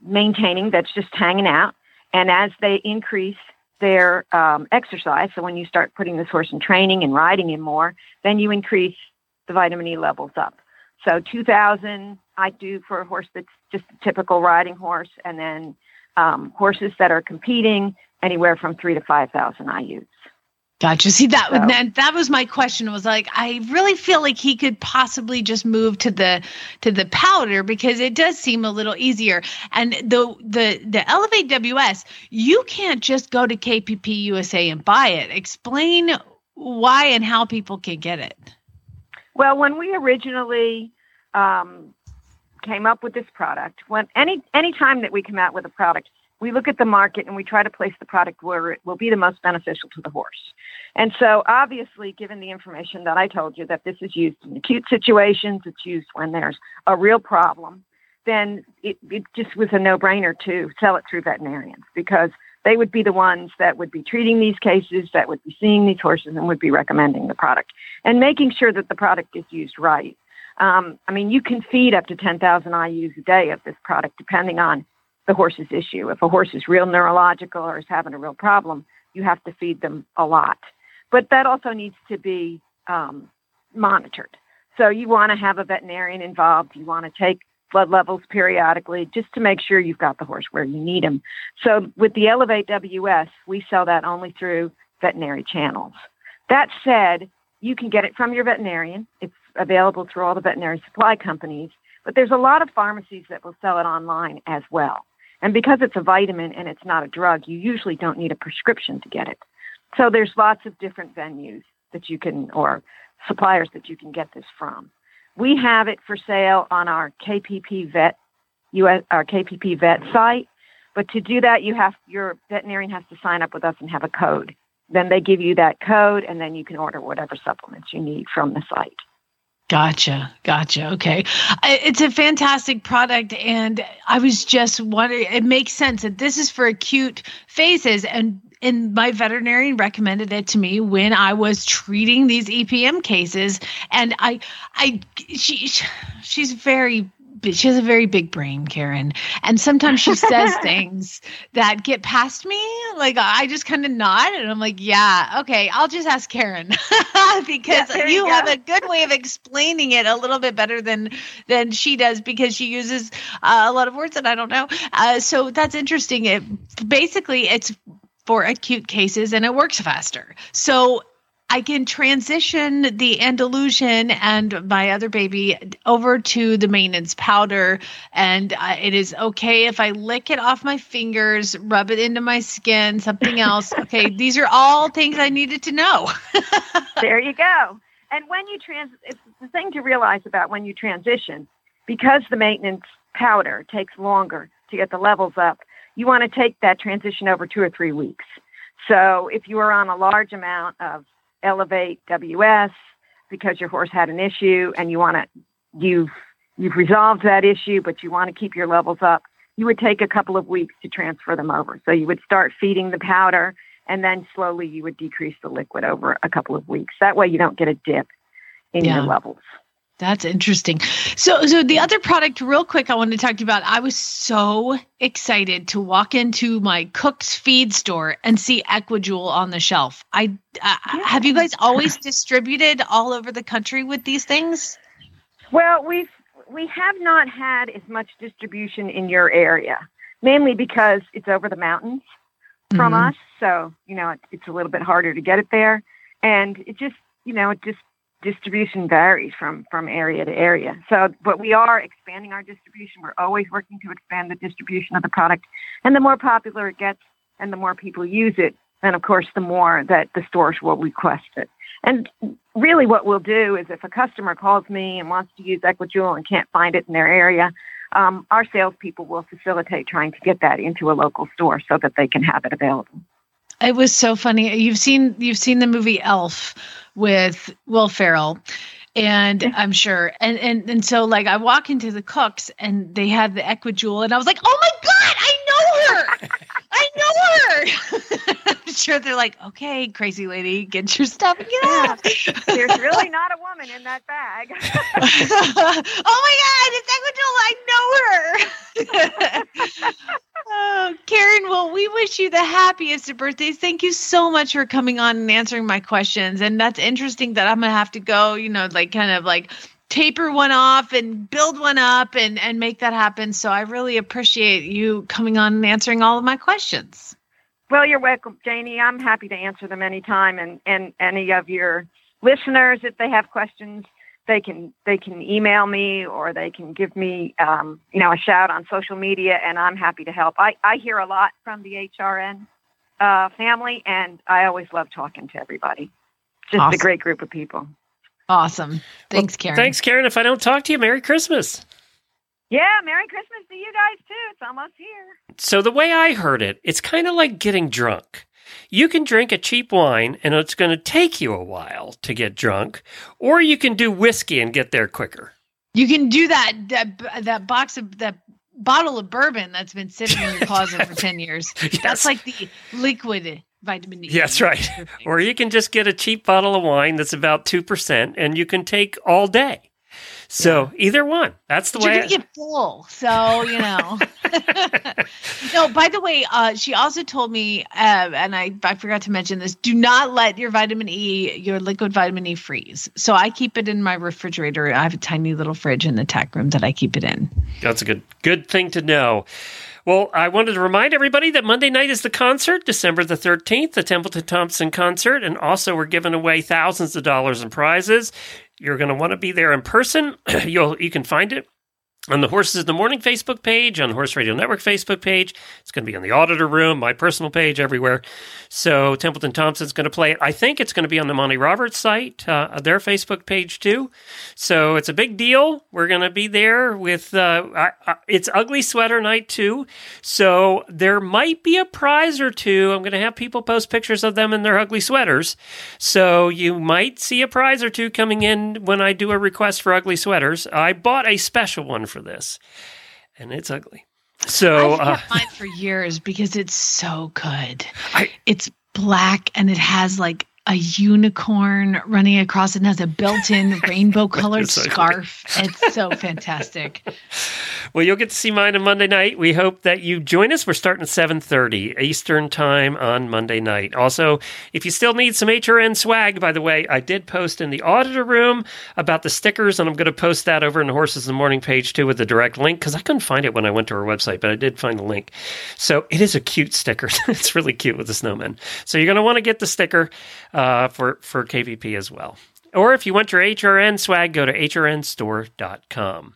maintaining, that's just hanging out. And as they increase their um, exercise, so when you start putting this horse in training and riding him more, then you increase the vitamin E levels up. So 2,000 I do for a horse that's just a typical riding horse, and then um, horses that are competing anywhere from three to 5,000 IUs. gotcha see that So- that, that was my question was like i really feel like he could possibly just move to the to the powder because it does seem a little easier. And the the the elevate ws you can't just go to kpp usa and buy it. Explain why and how people can get it. Well, when we originally um, came up with this product, when any any time that we come out with a product, we look at the market and we try to place the product where it will be the most beneficial to the horse. And so, obviously, given the information that I told you that this is used in acute situations, it's used when there's a real problem, then it, it just was a no-brainer to sell it through veterinarians because they would be the ones that would be treating these cases, that would be seeing these horses, and would be recommending the product and making sure that the product is used right. Um, I mean, you can feed up to 10,000 IUs a day of this product depending on the horse's issue. If a horse is real neurological or is having a real problem, you have to feed them a lot. But that also needs to be um, monitored. So you want to have a veterinarian involved. You want to take blood levels periodically just to make sure you've got the horse where you need him. So with the Elevate WS, we sell that only through veterinary channels. That said, you can get it from your veterinarian. It's available through all the veterinary supply companies, but there's a lot of pharmacies that will sell it online as well. And because it's a vitamin and it's not a drug, you usually don't need a prescription to get it. So there's lots of different venues that you can, or suppliers that you can get this from. We have it for sale on our KPP Vet, US, our KPP Vet site. But to do that, you have your veterinarian has to sign up with us and have a code. Then they give you that code, and then you can order whatever supplements you need from the site. Gotcha. Gotcha. Okay. It's a fantastic product. And I was just wondering, it makes sense that this is for acute phases. And and my veterinarian recommended it to me when I was treating these EPM cases. And I, I, she, she's very, she has a very big brain, Karen. And sometimes she says things that get past me. Like I just kind of nod and I'm like, yeah, okay, I'll just ask Karen because there you you have a good way of explaining it a little bit better than than she does because she uses uh, a lot of words that I don't know. Uh, so that's interesting. It basically it's for acute cases and it works faster. So I can transition the Andalusian and my other baby over to the maintenance powder. And uh, it is okay if I lick it off my fingers, rub it into my skin, something else. Okay, these are all things I needed to know. there you go. And when you trans, it's the thing to realize about when you transition, because the maintenance powder takes longer to get the levels up, you want to take that transition over two or three weeks. So if you are on a large amount of Elevate WS because your horse had an issue and you want to, you've you've resolved that issue, but you want to keep your levels up, you would take a couple of weeks to transfer them over. So you would start feeding the powder, and then slowly you would decrease the liquid over a couple of weeks. That way, you don't get a dip in Yeah. your levels. That's interesting. So, so the other product, real quick, I wanted to talk to you about. I was so excited to walk into my Cook's feed store and see Equijewel on the shelf. I uh, have you guys always distributed all over the country with these things? Well, we've we have not had as much distribution in your area, mainly because it's over the mountains from Mhm. us. So you know, it, it's a little bit harder to get it there, and it just you know, it just distribution varies from from area to area. So, but we are expanding our distribution. We're always working to expand the distribution of the product, and the more popular it gets, and the more people use it, and of course, the more that the stores will request it. And really, what we'll do is if a customer calls me and wants to use Equijewel and can't find it in their area, um, our salespeople will facilitate trying to get that into a local store so that they can have it available. It was so funny. You've seen you've seen the movie Elf with Will Ferrell. And I'm sure. And, and and so like I walk into the cooks and they had the Equijewel and I was like, "Oh my god, I know her. I know her." I'm sure they're like, "Okay, crazy lady, get your stuff and get out." There's really not a woman in that bag. oh my god, it's Equijewel. I know her. oh, Karen, well, we wish you the happiest of birthdays. Thank you so much for coming on and answering my questions. And that's interesting that I'm gonna have to go, you know, like kind of like taper one off and build one up and and make that happen. So I really appreciate you coming on and answering all of my questions. Well, you're welcome, Janie. I'm happy to answer them anytime, and and any of your listeners, if they have questions, they can they can email me or they can give me um, you know a shout on social media, and I'm happy to help. I I hear a lot from the HRN uh, family, and I always love talking to everybody. Just Awesome. a great group of people. Awesome. Thanks, Karen. Thanks, Karen. If I don't talk to you, Merry Christmas. Yeah, Merry Christmas to you guys too. It's almost here. So, the way I heard it, it's kind of like getting drunk. You can drink a cheap wine and it's going to take you a while to get drunk, or you can do whiskey and get there quicker. You can do that that that box of that bottle of bourbon that's been sitting in your closet for 10 years. Yes. That's like the liquid vitamin D. That's right. Or you can just get a cheap bottle of wine that's about 2% and you can take all day. So, either one. That's the But you're gonna get full, so you know. no, by the way, uh, she also told me, uh, and I, I forgot to mention this: do not let your vitamin E, your liquid vitamin E, freeze. So I keep it in my refrigerator. I have a tiny little fridge in the tech room that I keep it in. That's a good good thing to know. Well, I wanted to remind everybody that Monday night is the concert, December the 13th, the Templeton Thompson concert, and also we're giving away thousands of dollars in prizes. You're going to want to be there in person. You'll you can find it on the Horses in the Morning Facebook page, on Horse Radio Network Facebook page. It's going to be on the Auditor Room, my personal page, everywhere. So Templeton Thompson's going to play it. I think it's going to be on the Monty Roberts site, uh, their Facebook page too. So it's a big deal. We're going to be there with, uh, I, I, it's Ugly Sweater Night too. So there might be a prize or two. I'm going to have people post pictures of them in their ugly sweaters. So you might see a prize or two coming in when I do a request for ugly sweaters. I bought a special one for this, and it's ugly. So I've uh, had mine for years because it's so good. I- it's black and it has like a unicorn running across it and has a built-in rainbow colored It's ugly. scarf. It's so fantastic. Well, you'll get to see mine on Monday night. We hope that you join us. We're starting at 7.30 Eastern Time on Monday night. Also, if you still need some HRN swag, by the way, I did post in the auditor room about the stickers, and I'm going to post that over in the Horses in the Morning page, too, with the direct link, because I couldn't find it when I went to our website, but I did find the link. So it is a cute sticker. it's really cute with the snowman. So you're going to want to get the sticker uh, for, for KVP as well. Or if you want your HRN swag, go to hrnstore.com.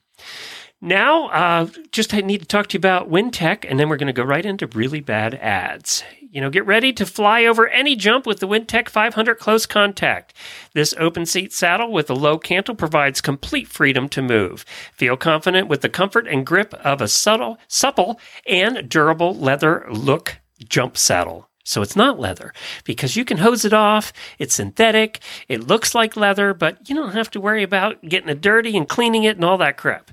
Now, uh, just I need to talk to you about Wintec, and then we're going to go right into really bad ads. You know, get ready to fly over any jump with the Wintec 500 Close Contact. This open seat saddle with a low cantle provides complete freedom to move. Feel confident with the comfort and grip of a subtle, supple and durable leather look jump saddle. So it's not leather because you can hose it off. It's synthetic. It looks like leather, but you don't have to worry about getting it dirty and cleaning it and all that crap.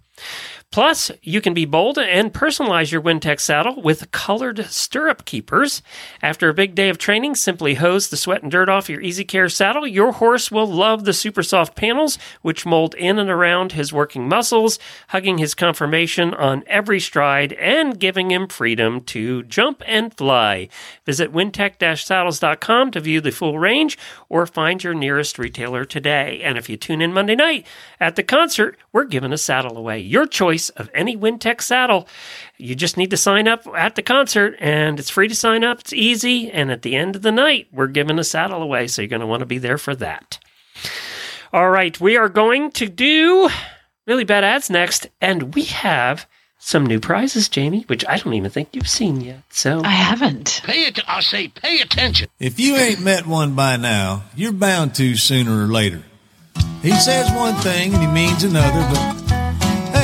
Plus, you can be bold and personalize your Wintec saddle with colored stirrup keepers. After a big day of training, simply hose the sweat and dirt off your Easy Care saddle. Your horse will love the super soft panels, which mold in and around his working muscles, hugging his conformation on every stride and giving him freedom to jump and fly. Visit wintec-saddles.com to view the full range or find your nearest retailer today. And if you tune in Monday night at the concert, we're giving a saddle away. Your choice of any Wintec saddle. You just need to sign up at the concert, and it's free to sign up. It's easy. And at the end of the night, we're giving a saddle away. So you're going to want to be there for that. All right, we are going to do really bad ads next, and we have some new prizes, Jamie, which I don't even think you've seen yet. So I haven't. Pay it. I say, pay attention. If you ain't met one by now, you're bound to sooner or later. He says one thing and he means another, but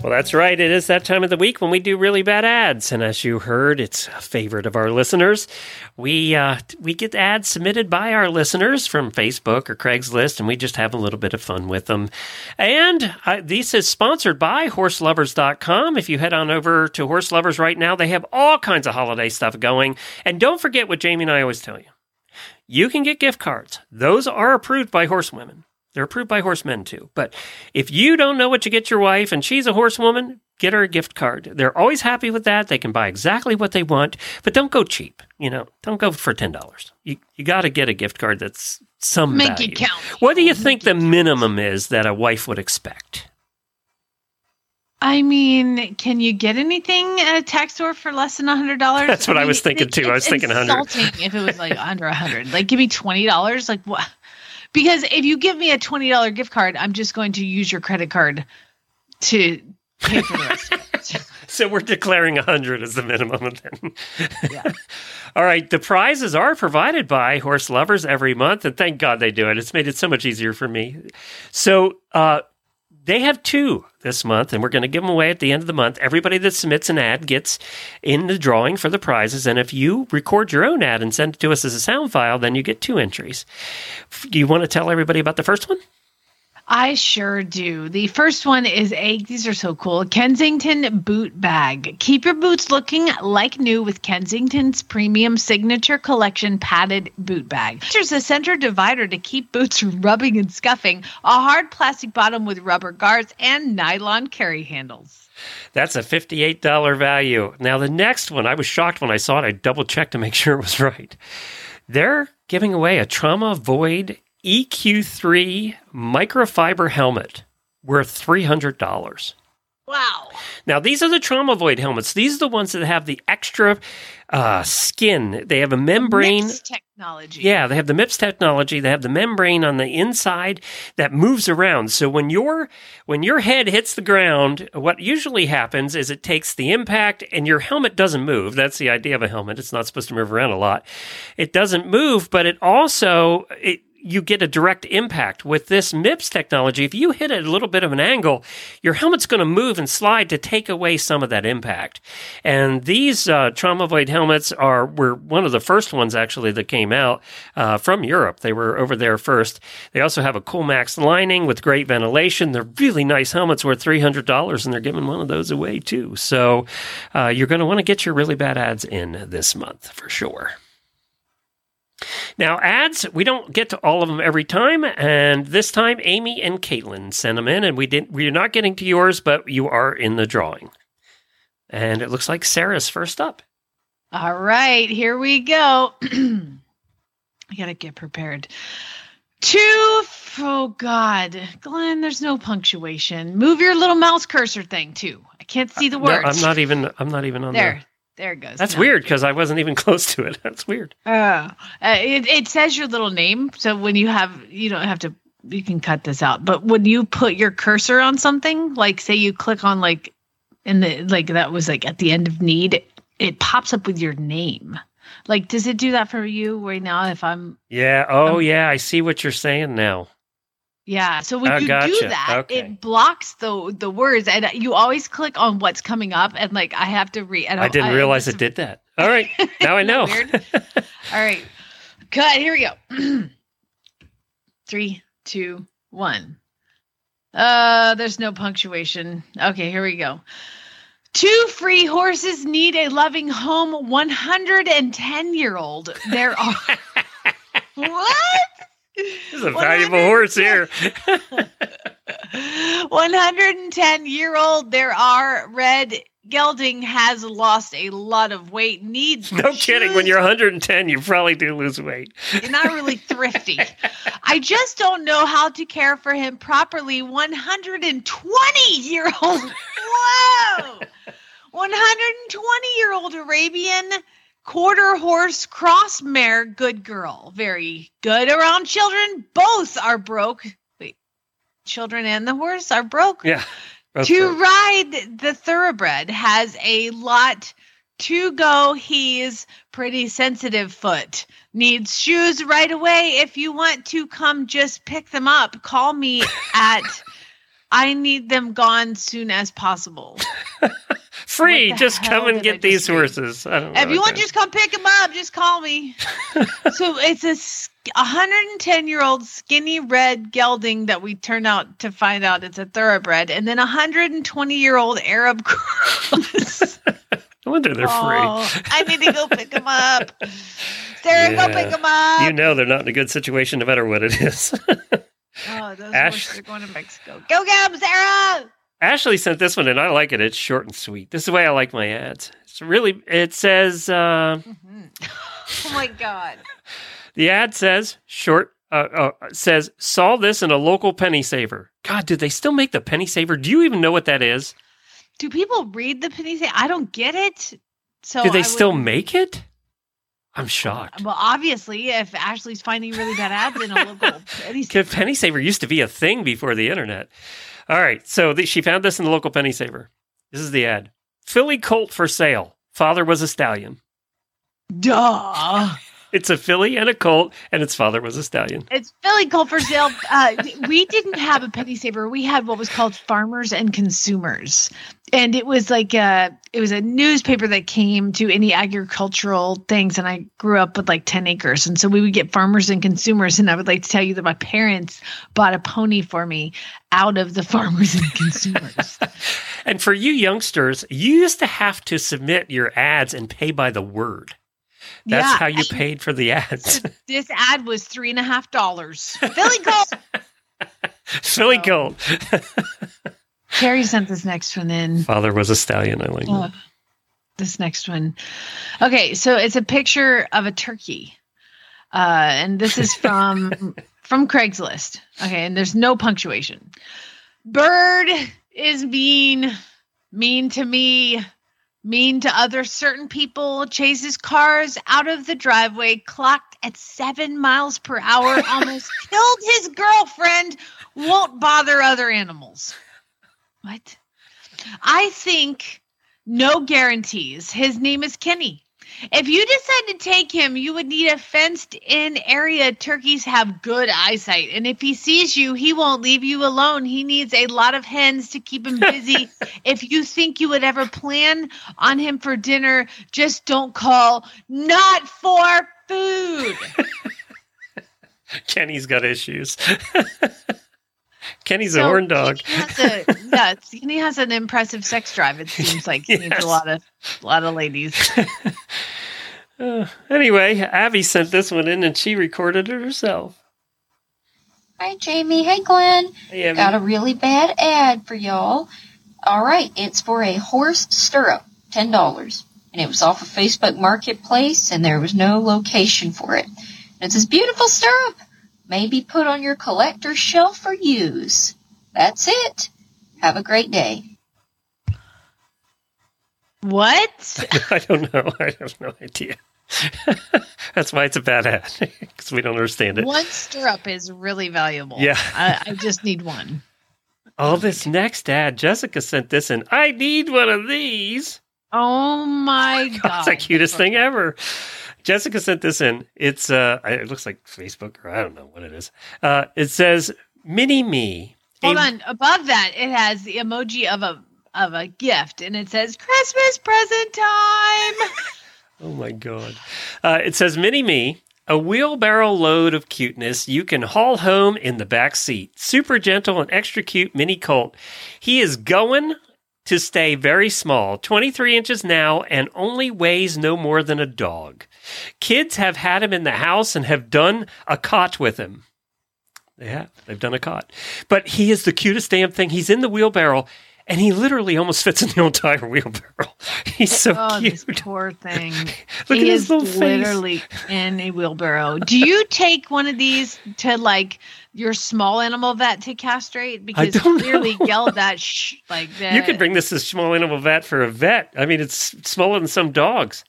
Well, that's right. It is that time of the week when we do really bad ads, and as you heard, it's a favorite of our listeners. We uh, we get ads submitted by our listeners from Facebook or Craigslist, and we just have a little bit of fun with them. And uh, this is sponsored by Horseloverz.com. If you head on over to Horseloverz right now, they have all kinds of holiday stuff going. And don't forget what Jamie and I always tell you: you can get gift cards; those are approved by horsewomen. They're approved by horsemen too. But if you don't know what you get your wife and she's a horsewoman, get her a gift card. They're always happy with that. They can buy exactly what they want, but don't go cheap. You know, don't go for ten dollars. You you got to get a gift card that's some Make value. it count. What do you think the minimum is that a wife would expect? I mean, can you get anything at a tax store for less than hundred dollars? That's what I was thinking, too. I was thinking 100. Insulting if it was like under a hundred. Like, give me twenty dollars. Like what? Because if you give me a twenty dollar gift card, I'm just going to use your credit card to pay for the rest. of it. So we're declaring a 100 as the minimum then. All right, the prizes are provided by Horseloverz every month, and thank God they do it. It's made it so much easier for me. So uh, they have two this month, and we're going to give them away at the end of the month. Everybody that submits an ad gets in the drawing for the prizes, and if you record your own ad and send it to us as a sound file, then you get two entries. Do you want to tell everybody about the first one? I sure do. The first one is a, these are so cool, Kensington boot bag. Keep your boots looking like new with Kensington's premium signature collection padded boot bag. There's a center divider to keep boots from rubbing and scuffing, a hard plastic bottom with rubber guards, and nylon carry handles. That's a $58 value. Now, the next one, I was shocked when I saw it. I double checked to make sure it was right. They're giving away a Trauma Void EQ3 microfiber helmet worth $300. Wow. Now, these are the Trauma Void helmets. These are the ones that have the extra uh, skin. They have a membrane. MIPS technology. Yeah, they have the MIPS technology. They have the membrane on the inside that moves around. So when your when your head hits the ground, what usually happens is it takes the impact and your helmet doesn't move. That's the idea of a helmet. It's not supposed to move around a lot. It doesn't move, but it also it you get a direct impact with this MIPS technology. If you hit it a little bit of an angle, your helmet's going to move and slide to take away some of that impact. And these uh, trauma void helmets are were one of the first ones actually that came out uh, from Europe. They were over there first. They also have a Coolmax lining with great ventilation. They're really nice helmets worth three hundred dollars, and they're giving one of those away too. So uh, you're going to want to get your really bad ads in this month for sure. Now, ads, we don't get to all of them every time, and this time Amy and Caitlin sent them in, and we didn't. We're not getting to yours, but you are in the drawing. And it looks like Sarah's first up. All right, here we go. I gotta get prepared. Two, oh God, Glenn, there's no punctuation. Move your little mouse cursor thing too. I can't see the No, words. I'm not even. I'm not even on there. There it goes. That's No. weird because I wasn't even close to it. That's weird. Oh, uh, it, it says your little name. So when you have, you don't have to, you can cut this out. But when you put your cursor on something, like say you click on like, in the, like that was like at the end of need, it pops up with your name. Like, does it do that for you right now? If I'm Yeah. Oh, yeah. I see what you're saying now. Yeah, so when Oh, you gotcha. do that, Okay. it blocks the the words, and you always click on what's coming up, and like I have to read. I didn't realize it did that. All right. Now I know. All right, cut. Here we go. Three, two, one. Uh, there's no punctuation. Okay, here we go. Two free horses need a loving home. 110 year old. There are. what? This is a valuable horse here. 110 year old. There are. Red gelding has lost a lot of weight. Needs No kidding. When you're 110, you probably do lose weight. You're not really thrifty. I just don't know how to care for him properly. 120 year old. Whoa! 120 year old Arabian quarter horse cross mare. Good girl. Very good around children. Both are broke. Wait, children and the horse are broke Yeah. To broke. ride the thoroughbred has a lot to go he's pretty sensitive foot needs shoes right away if you want to come just pick them up call me at i need them gone soon as possible Free. Just come and get these just horses. I don't know. if you want that- just come pick them up just call me so it's a 110 year old skinny red gelding that we turn out to find out it's a thoroughbred and then a 120 year old arab cross I wonder they're free. Oh, I need to go pick them up. Sarah, go Yeah. pick them up. You know they're not in a good situation no matter what it is. oh, those Ash- horses are going to Mexico. Go get them, Sarah. Ashley sent this one and I like it. It's short and sweet. This is the way I like my ads. It's really, it says, uh, Oh my God. the ad says, short, uh, uh, says, saw this in a local penny saver. God, do they still make the penny saver? Do you even know what that is? Do people read the penny say? I don't get it. So do they I still would- make it? I'm shocked. Well, obviously, if Ashley's finding really bad ads in a local penny Because penny saver used to be a thing before the internet. All right, so the, she found this in the local penny saver. This is the ad: Philly colt for sale. Father was a stallion. duh. It's a filly and a colt, and its father was a stallion. It's Philly colt for sale. Uh, we didn't have a penny saver. We had what was called Farmers and Consumers, and it was like a it was a newspaper that came to any agricultural things. And I grew up with like ten acres, and so we would get Farmers and Consumers. And I would like to tell you that my parents bought a pony for me out of the Farmers and Consumers. And for you youngsters, you used to have to submit your ads and pay by the word. That's Yeah, how you paid for the ads. This ad was three and a half dollars. Philly gold Philly colt. Carrie sent this next one in. Father was a stallion. I like. Oh, this next one. Okay, so it's a picture of a turkey. Uh, and this is from from Craigslist. Okay, and there's no punctuation. Bird is mean, mean to me, mean to other certain people, chases cars out of the driveway, clocked at seven miles per hour, almost killed his girlfriend, won't bother other animals. What? I think no guarantees. His name is Kenny. If you decide to take him, you would need a fenced in area. Turkeys have good eyesight. And if he sees you, he won't leave you alone. He needs a lot of hens to keep him busy. if you think you would ever plan on him for dinner, just don't call. Not for food. Kenny's got issues. Kenny's a horn dog. He has a, yeah, Kenny has an impressive sex drive. It seems like he needs a lot of a lot of ladies. Uh, anyway, Abby sent this one in and she recorded it herself. Hi, Jamie. Hey, Glenn. Hey, Abby. Got a really bad ad for y'all. All right, it's for a horse stirrup, ten dollars, and it was off of Facebook Marketplace, and there was no location for it. And it's this beautiful stirrup, maybe put on your collector's shelf for use. That's it. Have a great day. What? I don't know. I have no idea. That's why it's a bad ad because we don't understand it. One stirrup is really valuable. Yeah. I, I just need one. Oh, this next ad, Jessica sent this in. I need one of these. Oh my god! That's the cutest thing ever. Jessica sent this in. It's uh, it looks like Facebook or I don't know what it is. Uh, it says mini me. Hold a- on. Above that, it has the emoji of a of a gift, and it says Christmas present time. Oh my god! Uh, it says mini me. A wheelbarrow load of cuteness you can haul home in the back seat. Super gentle and extra cute mini colt. He is going to stay very small, 23 inches now, and only weighs no more than a dog. Kids have had him in the house and have done a cot with him. They have. They've done a cot. But he is the cutest damn thing. He's in the wheelbarrow, and he literally almost fits in the entire wheelbarrow. He's so oh, cute. this poor thing. Look he at his is little face. literally in a wheelbarrow. Do you take one of these to like your small animal vet to castrate? Because clearly yelled that sh- like that. You could bring this to small animal vet for a vet. I mean, it's smaller than some dogs.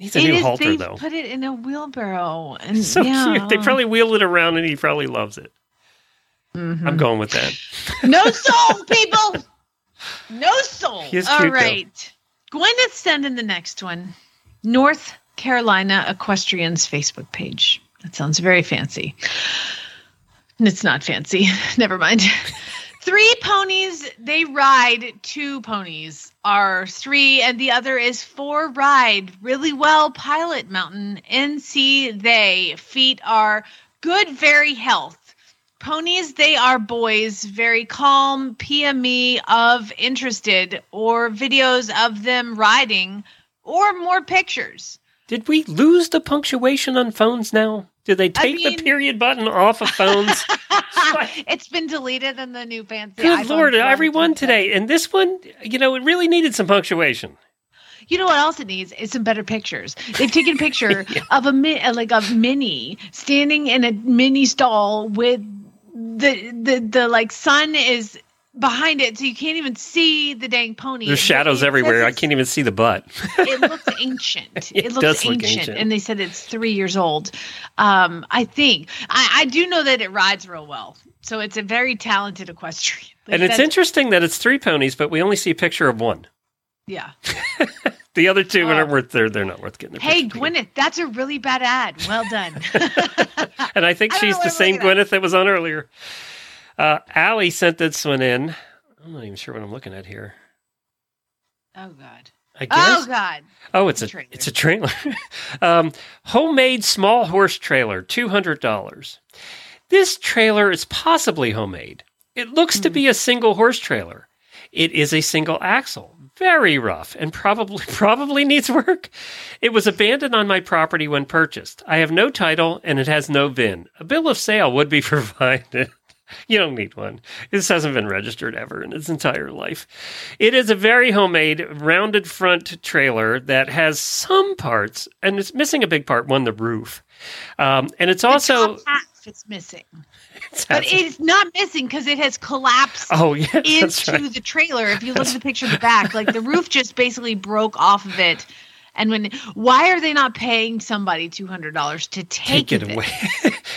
Needs a It new is- halter though. Put it in a wheelbarrow, and so yeah. cute. They probably wheel it around, and he probably loves it. Mm-hmm. I'm going with that. no soul, people. No soul. All cute, though. Gwyneth send in the next one. North Carolina Equestrians Facebook page. That sounds very fancy. It's not fancy. Never mind. Three ponies, they ride. Two ponies are three, and the other is four ride. Really well, Pilot Mountain. NC, they. Feet are good, very health. Ponies, they are boys, very calm, PME of interested, or videos of them riding, or more pictures. Did we lose the punctuation on phones now? Did they take the mean- period button off of phones? it's been deleted in the new fancy. Good lord, everyone today. And this one, you know, it really needed some punctuation. You know what else it needs? Is some better pictures. They've taken a picture of a mi- uh, like a mini standing in a mini stall with the the the like sun is behind it, so you can't even see the dang pony. There's shadows It everywhere. I can't even see the butt. it looks ancient. It It, looks does look ancient. ancient. and they said it's three years old. Um, I think I, I do know that it rides real well, so it's a very talented equestrian. Like, and it's interesting that it's three ponies, but we only see a picture of one. Yeah. The other two Oh. aren't worth. They're they're not worth getting. Their Hey. Gwyneth, that's a really bad ad. Well done. and I think I she's the same. Gwyneth that was on earlier. Uh, Allie sent this one in. I'm not even sure what I'm looking at here. oh God. I guess. Oh God. Oh, it's a Trailer. it's a trailer. um, homemade small horse trailer, two hundred dollars. This trailer is possibly homemade. It looks to be a single horse trailer. It is a single axle, very rough, and probably probably needs work. It was abandoned on my property when purchased. I have no title and it has no VIN. A bill of sale would be provided. You don't need one. This hasn't been registered ever in its entire life. It is a very homemade, rounded front trailer that has some parts, and it's missing a big part one, the roof. Um, and it's also. half is missing, it's but it's not missing because it has collapsed oh, yeah, into right. the trailer. If you look at the picture of the back, like the roof just basically broke off of it. And when why are they not paying somebody two hundred dollars to take, Take it away.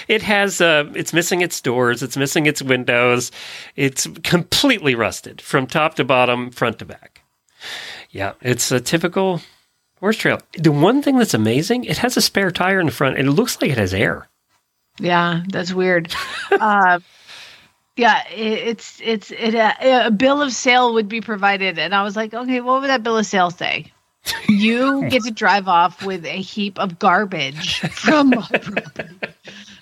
It has. Uh, it's missing its doors. It's missing its windows. It's completely rusted from top to bottom, front to back. Yeah, it's a typical horse trailer. The one thing that's amazing, it has a spare tire in the front, and it looks like it has air. Yeah, that's weird. uh, yeah, it, it's it's it. Uh, a bill of sale would be provided, and I was like, okay, what would that bill of sale say? You get to drive off with a heap of garbage from my property.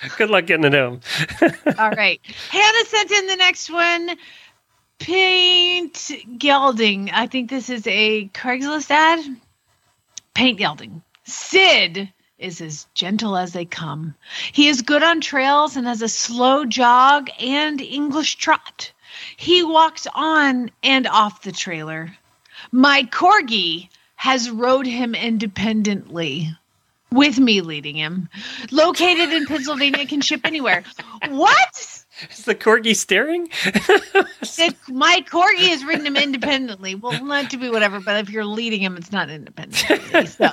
Good luck getting it home. All right, Hannah sent in the next one. Paint gelding. I think this is a Craigslist ad. Paint gelding. Sid is as gentle as they come. He is good on trails and has a slow jog and English trot. He walks on and off the trailer. My corgi has rode him independently, with me leading him. Located in Pennsylvania, can ship anywhere. What? Is the corgi steering? It- my corgi has ridden him independently. Well, not to be whatever, but if you're leading him, it's not independently. So,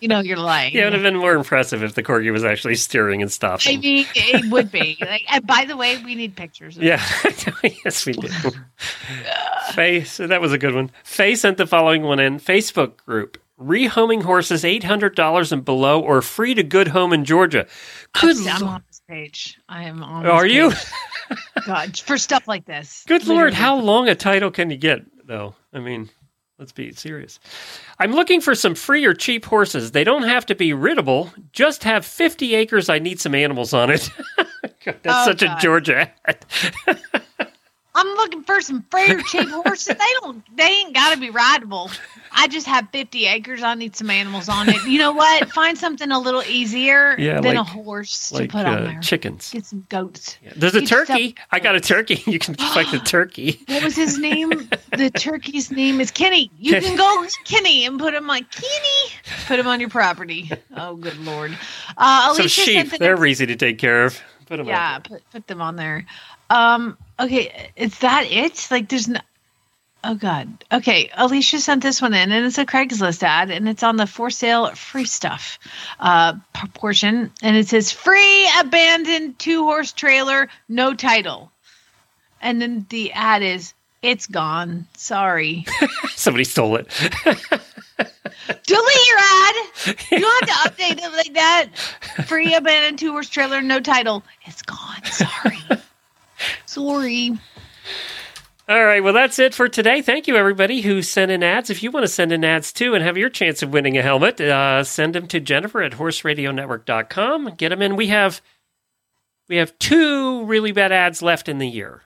you know, you're lying. Yeah, it would have been more impressive if the corgi was actually steering and stopping. I mean, it would be. Like, and by the way, we need pictures. Yeah, yes, we do. Faye, so that was a good one. Faye sent the following one in Facebook group: rehoming horses eight hundred dollars and below, or free to good home in Georgia. Good, I'm, I'm on this page. I am on. this are you? God, for stuff like this. Good lord, how long a title can you get though? I mean, let's be serious. I'm looking for some free or cheap horses. They don't have to be riddable. Just have 50 acres. I need some animals on it. God, That's Oh, such a Georgia ad. I'm looking for some free or cheap horses. They don't. They ain't got to be rideable. I just have 50 acres. I need some animals on it. You know what? Find something a little easier Yeah, than like- a horse like to put on uh, there. chickens. Get some goats. There's a Get turkey. I got a turkey. You can fight the turkey. What was his name? the turkey's name is Kenny. You can go Kenny and put him on Kenny. Put him on your property. Oh, good lord. Uh, Alicia sheep. the They're easy to take care of. Put them yeah, put put them on there. Um, okay, is that it? Like, there's no. Oh God. Okay, Alicia sent this one in, and it's a Craigslist ad, and it's on the for sale free stuff uh, portion, and it says free abandoned two horse trailer, no title, and then the ad is it's gone. Sorry. Somebody stole it. Delete your ad. You don't have to update it like that. Free abandoned two horse trailer, no title. It's gone. Sorry. Sorry. All right. Well, that's it for today. Thank you, everybody who sent in ads. If you want to send in ads too and have your chance of winning a helmet, uh, send them to Jennifer at horseradionetwork.com. Get them in. We have we have two really bad ads left in the year.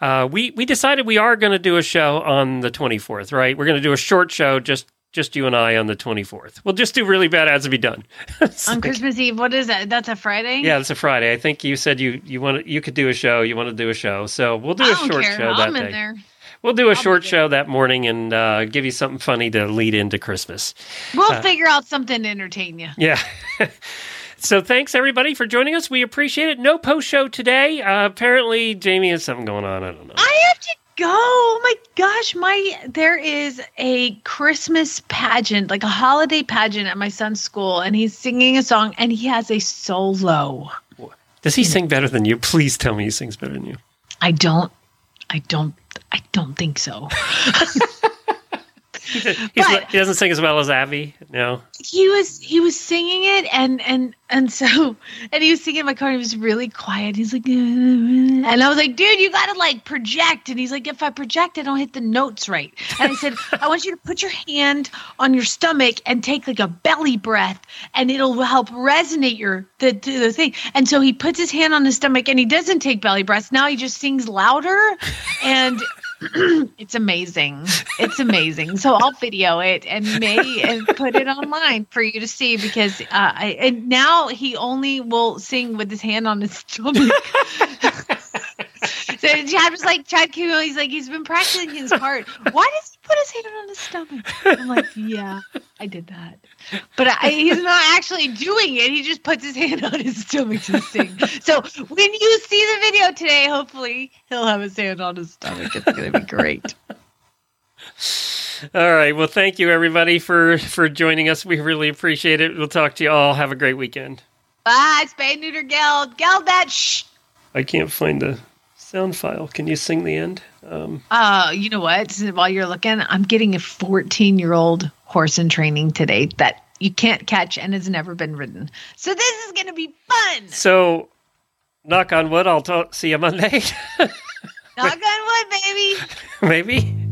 Uh, we we decided we are going to do a show on the 24th, right? We're going to do a short show, just just you and I on the 24th. We'll just do really bad ads and be done. On Christmas Eve, what is that? That's a Friday? Yeah, it's a Friday. I think you said you you want you could do a show. You want to do a show, so we'll do I a short care. show that I'm day. in there. We'll do a short show that morning and uh, give you something funny to lead into Christmas. We'll Uh, figure out something to entertain you. Yeah. so thanks everybody for joining us. We appreciate it. No post show today. Uh, apparently, Jamie has something going on. I don't know. I have to go. Oh my gosh, my there is a Christmas pageant, like a holiday pageant at my son's school, and he's singing a song and he has a solo. Does he sing better than you? Please tell me he sings better than you. I don't I don't I don't think so. He's But- he doesn't sing as well as Abby. No. he was he was singing it and and and so and he was singing in my car and he was really quiet he's like uh, and i was like dude you gotta like project and he's like if i project i don't hit the notes right and i said i want you to put your hand on your stomach and take like a belly breath and it'll help resonate your the, the, the thing and so he puts his hand on his stomach and he doesn't take belly breaths now he just sings louder and it's amazing. It's amazing. So I'll video it and may and put it online for you to see because uh, I and now he only will sing with his hand on his stomach. so Chad was like, Chad came out, he's like, he's been practicing his part. Why does he put his hand on his stomach? I'm like, yeah, I did that. But I, he's not actually doing it. He just puts his hand on his stomach to sing. So when you see the video today, hopefully he'll have his hand on his stomach. It's going to be great. All right. Well, thank you everybody for for joining us. We really appreciate it. We'll talk to you all. Have a great weekend. Bye, spay neuter geld. Geld that shh. I can't find the sound file. Can you sing the end? Um, Uh, you know what? While you're looking, I'm getting a 14 year old horse in training today that you can't catch and has never been ridden. So this is going to be fun. so, knock on wood. I'll talk, see you Monday. Knock on wood, baby. Maybe.